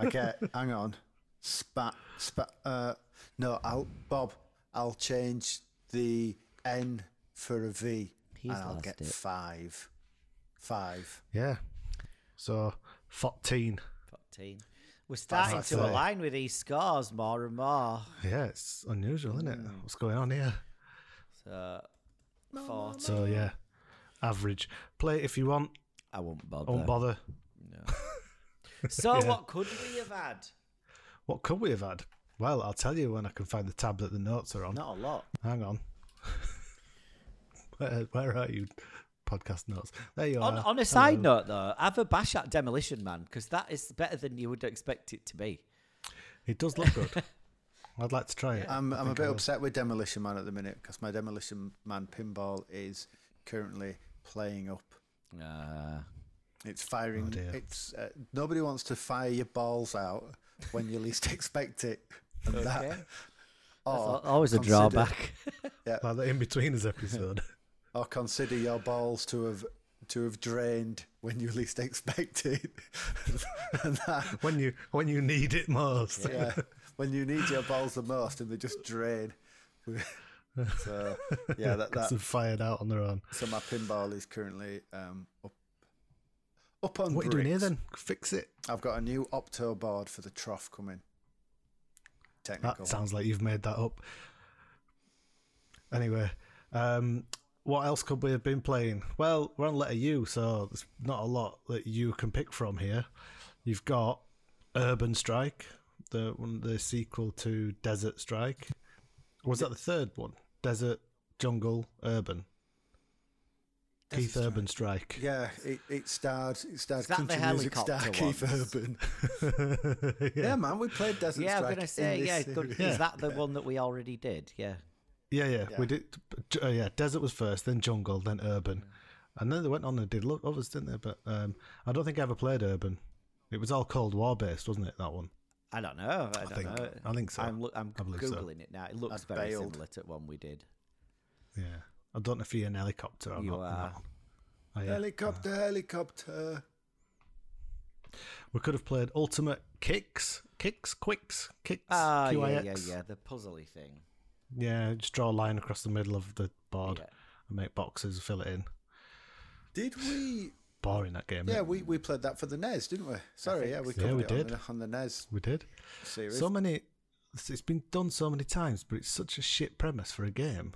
I get. hang on, spat spat. Uh, no, I'll Bob. I'll change the N for a V, He's and I'll get it. five. Five. Yeah. So, 14. 14. We're starting to align with these scores more and more. Yeah, it's unusual, isn't it? What's going on here? Uh, so, 14. So, yeah, average. Play it if you want. I won't bother. Don't bother. No. so, what could we have had? What could we have had? Well, I'll tell you when I can find the tab that the notes are on. Not a lot. Hang on. where, where are you? Podcast notes. There you On, are. on a side Hello. note, though, have a bash at Demolition Man because that is better than you would expect it to be. It does look good. I'd like to try it. I'm I'm a bit upset with Demolition Man at the minute because my Demolition Man pinball is currently playing up. Uh, It's firing. dear. it's uh, nobody wants to fire your balls out when you least expect it. And Okay. that, that's or al- always a drawback. Yeah, Like the Inbetweeners episode. or consider your balls to have to have drained when you least expect it. and that, when you when you need it most. yeah, when you need your balls the most, and they just drain. so yeah, that, Because that fired out on their own. so my pinball is currently um, up up on. What are you doing here then? Fix it. I've got a new opto board for the trough coming. Technical. That sounds like you've made that up. Anyway, um, what else could we have been playing? Well, we're on letter U, so there's not a lot that you can pick from here. You've got Urban Strike, the one, the sequel to Desert Strike. Was that the third one? Desert, Jungle, Urban. Keith Desert Urban Strike. Yeah, it, it starred it starred Is that the country music star helicopter Keith? Urban. yeah. Yeah, man, we played Desert yeah, I'm Strike. gonna say, yeah, good. Yeah. Is that the one that we already did? Yeah. Yeah, yeah, Yeah. we did. Uh, yeah, desert was first, then jungle, then urban, and then they went on and did lo- others, didn't they? But um, I don't think I ever played urban. It was all Cold War based, wasn't it? That one. I don't know. I, don't think- know. I think so. I'm, I'm I believe so. googling it now. It looks I very bailed. similar to one we did. Yeah, I don't know if you're an helicopter or You not. are. one. Oh, yeah. Helicopter, helicopter. We could have played Ultimate Kicks, Kicks, Quicks, Kicks, Ah, yeah, yeah, yeah. The puzzly thing. Yeah, just draw a line across the middle of the board Yeah. and make boxes, fill it in. Did we? Boring that game. Yeah, we, we played that for the NES, didn't we? Sorry, yeah, we covered Yeah, we it on did. the, on the NES we did. series. So many. it's- It's been done so many times, but it's such a shit premise for a game.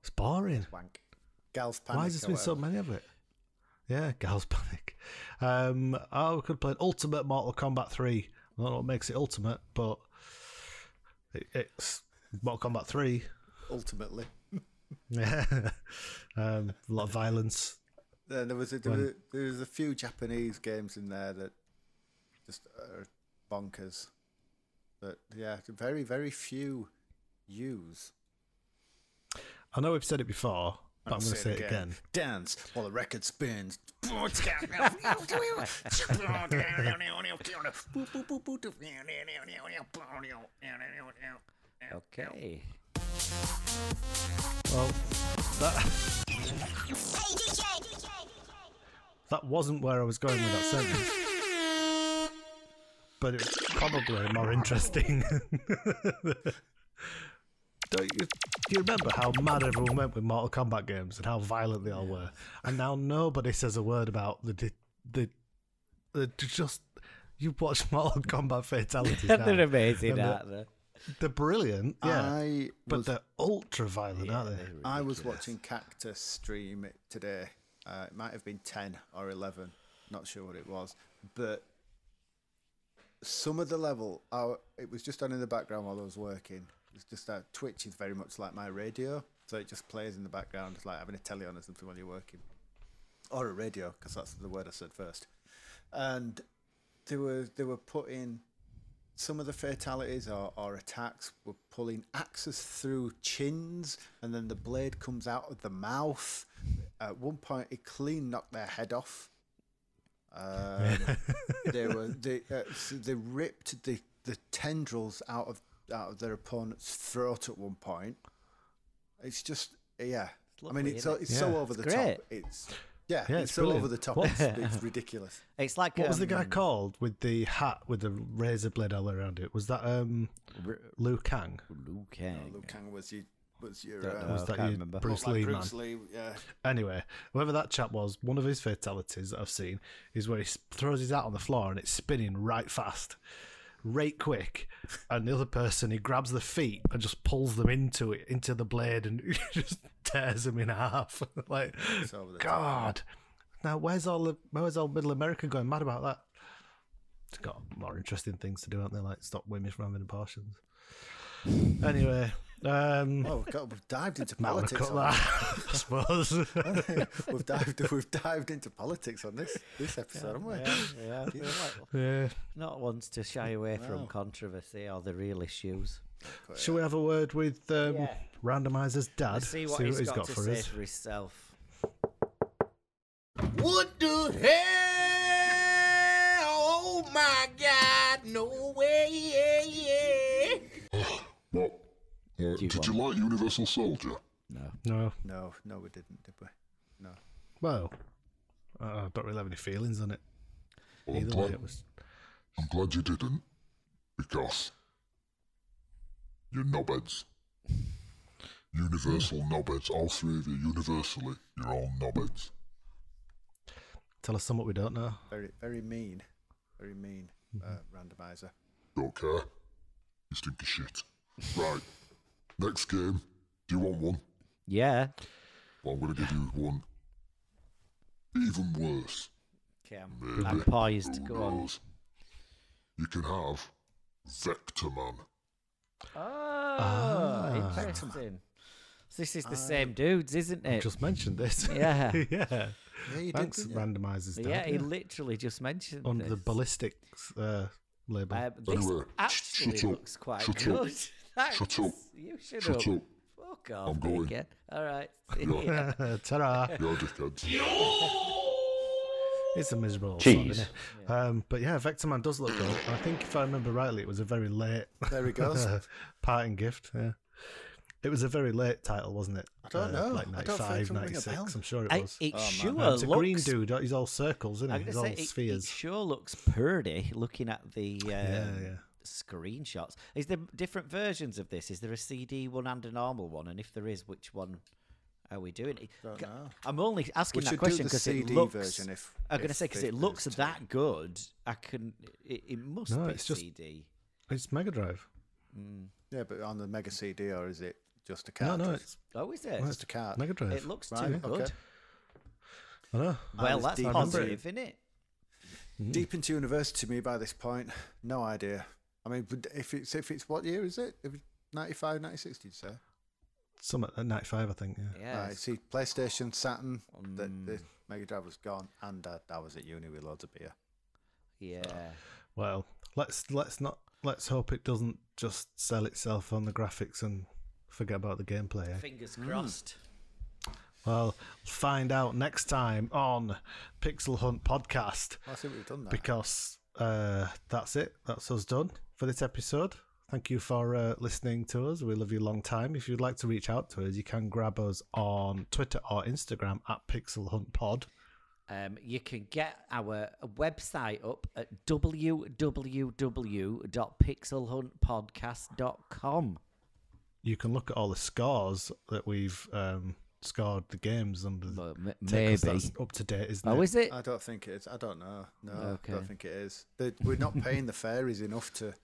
It's boring. Wank. Gals Panic. Why has there been so many of it? Yeah, Gal's Panic. Um, oh, we could have played Ultimate Mortal Kombat 3. I don't know what makes it Ultimate, but it, it's Mortal Kombat 3. Ultimately, Yeah. um, a lot of violence. then there was a, there, When- was, there was a few Japanese games in there that just are bonkers. But yeah, very very few use. I know we've said it before, but I'm going to say it again. Dance while the record spins. Okay. Well, that, that wasn't where I was going with that sentence. But it was probably more interesting. Don't you, do you remember how mad everyone went with Mortal Kombat games and how violent they all were? And now nobody says a word about the the the, the just you watch Mortal Kombat fatalities. They're amazing, aren't they? They're brilliant, yeah, I but was, they're ultra violent, aren't they? I was watching Cactus stream it today. Uh, it might have been ten or eleven, not sure what it was, but some of the level, I, it was just on in the background while I was working. It's just that Twitch is very much like my radio, so it just plays in the background. It's like having a telly on or something while you're working, or a radio, because that's the word I said first. And they were they were putting some of the fatalities or, or attacks were pulling axes through chins, and then the blade comes out of the mouth. At one point, it clean knocked their head off. Um, they were they uh, so they ripped the, the tendrils out of out of their opponent's throat at one point. It's just yeah. I mean, it's so, it? it's so Yeah. over the great. top. It's yeah, Yeah, it's, it's so brilliant. over the top. What- It's, it's ridiculous. It's like What was the guy um, called with the hat with the razor blade all around it? Was that um R- Liu Kang? Liu Kang. Luke Kang was your was your Don't uh, know. Was I that can't you, remember. Bruce like Lee man? Lee, yeah. Anyway, whoever that chap was, one of his fatalities that I've seen is where he throws his hat on the floor and it's spinning right fast, right quick, and the other person he grabs the feet and just pulls them into it, into the blade, and just tears them in half. like, It's over the top. God. Now, where's all the where's all Middle America going mad about that? It's got more interesting things to do, aren't they? Like stop women from having abortions. Anyway, um, Oh, we've, got, we've dived into might want to politics. cut on that, I suppose. this. we've dived we've dived into politics on this this episode, haven't we? Yeah, yeah. Like yeah. not ones to shy away from controversy or the real issues. Shall we have a word with um, Yeah. Randomizer's dad? Let's see what he's got, to for say us. for himself. What the hell? Oh my God, no way, yeah, yeah. What? Uh, you did you like Universal Soldier? No. No. No, no, we didn't, did we? No. Well, I don't really have any feelings on it. Well, I'm Either way, glad, it was. I'm glad you didn't, because you're knobheads. Universal knobheads. All three of you, universally, you're all knobheads. Tell us something we don't know. Very, very mean. Very mean uh, randomizer. Don't care. You stink of shit. Right. Next game. Do you want one? Yeah. Well, I'm going to give you one even worse. Okay, I'm, Maybe. I'm poised. Who Go on. You can have Vectorman. Oh, Ah. interesting. So this is the same dudes, isn't I it? just mentioned this. Yeah. yeah. Yeah, you Thanks, did. didn't you? Randomizer's dad. yeah, he literally just mentioned Under the ballistics uh, label. Uh, this Anyway, actually looks quite good. Thanks. Shut up. You should Shut up. up. Fuck off, I'm going. dickhead. All right. Yeah. Yeah. Ta-ra. You're dickheads. It's a miserable old Cheese. song, isn't it? Um, but yeah, Vectorman does look good. I think if I remember rightly, it was a very late There he goes. parting gift. Yeah. It was a very late title, wasn't it? Uh, I don't know. Like I don't think 95, it'll a 96. bell. I'm sure it I, was. it Oh, man. sure Uh, it's a looks. green dude. He's all circles, isn't I'm he? He's gonna all say it, it spheres. sure looks pretty looking at the um, yeah. Screenshots. Is there different versions of this? Is there a CD one and a normal one? And if there is, which one are we doing? Don't know. I'm only asking We that question because it looks. version if- I'm going to say because it- it looks there's that good. I can. It, it must No, be it's just- CD. It's Mega Drive. Mm. Yeah, but on the Mega CD, or is it just a No, card? no, it's Oh, is it? well, just a card. Mega Drive. It looks Right, too okay. good. I know. Well, was that's deep into positive, isn't it? Mm. Deep into university to me by this point. No idea. I mean, if it's if it's what year is it? If it's 95, 96, did you say? Some at 95, I think. Yeah. Yeah. Right, see, PlayStation, Saturn, the, the Mm. Mega Drive was gone, and uh, I was at uni with loads of beer. Yeah. Well, let's let's not let's hope it doesn't just sell itself on the graphics and forget about the gameplay. eh? Fingers crossed. Well, find out next time on Pixel Hunt podcast Well, I think we've done that. because uh, that's it. That's us done for this episode. Thank you for uh, listening to us. We love you a long time. If you'd like to reach out to us, you can grab us on Twitter or Instagram at Pixel Hunt Pod. Um, you can get our website up at www.pixelhuntpodcast.com. You can look at all the scores that we've um, scored the games under. The, But m- take us, maybe. that's up to date, isn't Oh, it? is it? I don't think it is. I don't know. No, I don't think it is. They, we're not paying the fairies enough to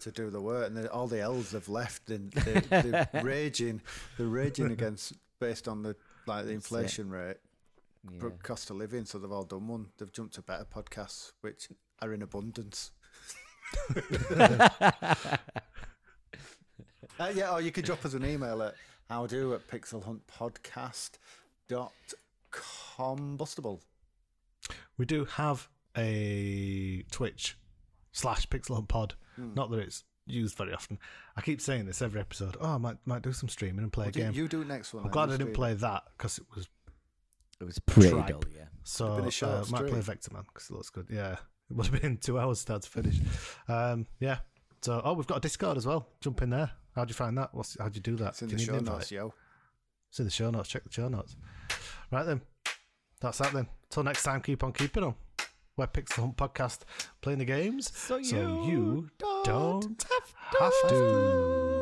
to do the work, and they- all the elves have left, and they, they're raging. They're raging against based on the like the inflation rate, Yeah. cost of living. So they've all done one. They've jumped to better podcasts, which are in abundance. Uh, yeah, or you could drop us an email at howdo at pixelhuntpodcast.combustible. We do have a Twitch slash Pixel Hunt Pod. Hmm. Not that it's used very often. I keep saying this every episode. Oh, I might might do some streaming and play Well, a game. you do next one. I'm glad I didn't play that because it was It was pretty Tripe. dull, yeah. So been a short uh, might play. Vectorman because it looks good. Yeah, it would have been two hours to start to finish. Um, yeah. So oh, we've got a Discord as well. Jump in there. How'd you find that? What's how'd you do that? It's in Do the you show notes, yo. It's in the show notes. Check the show notes. Right then. That's that then. Till next time, keep on keeping on. Web Pixel Hunt podcast, playing the games So so you you don't don't have have to.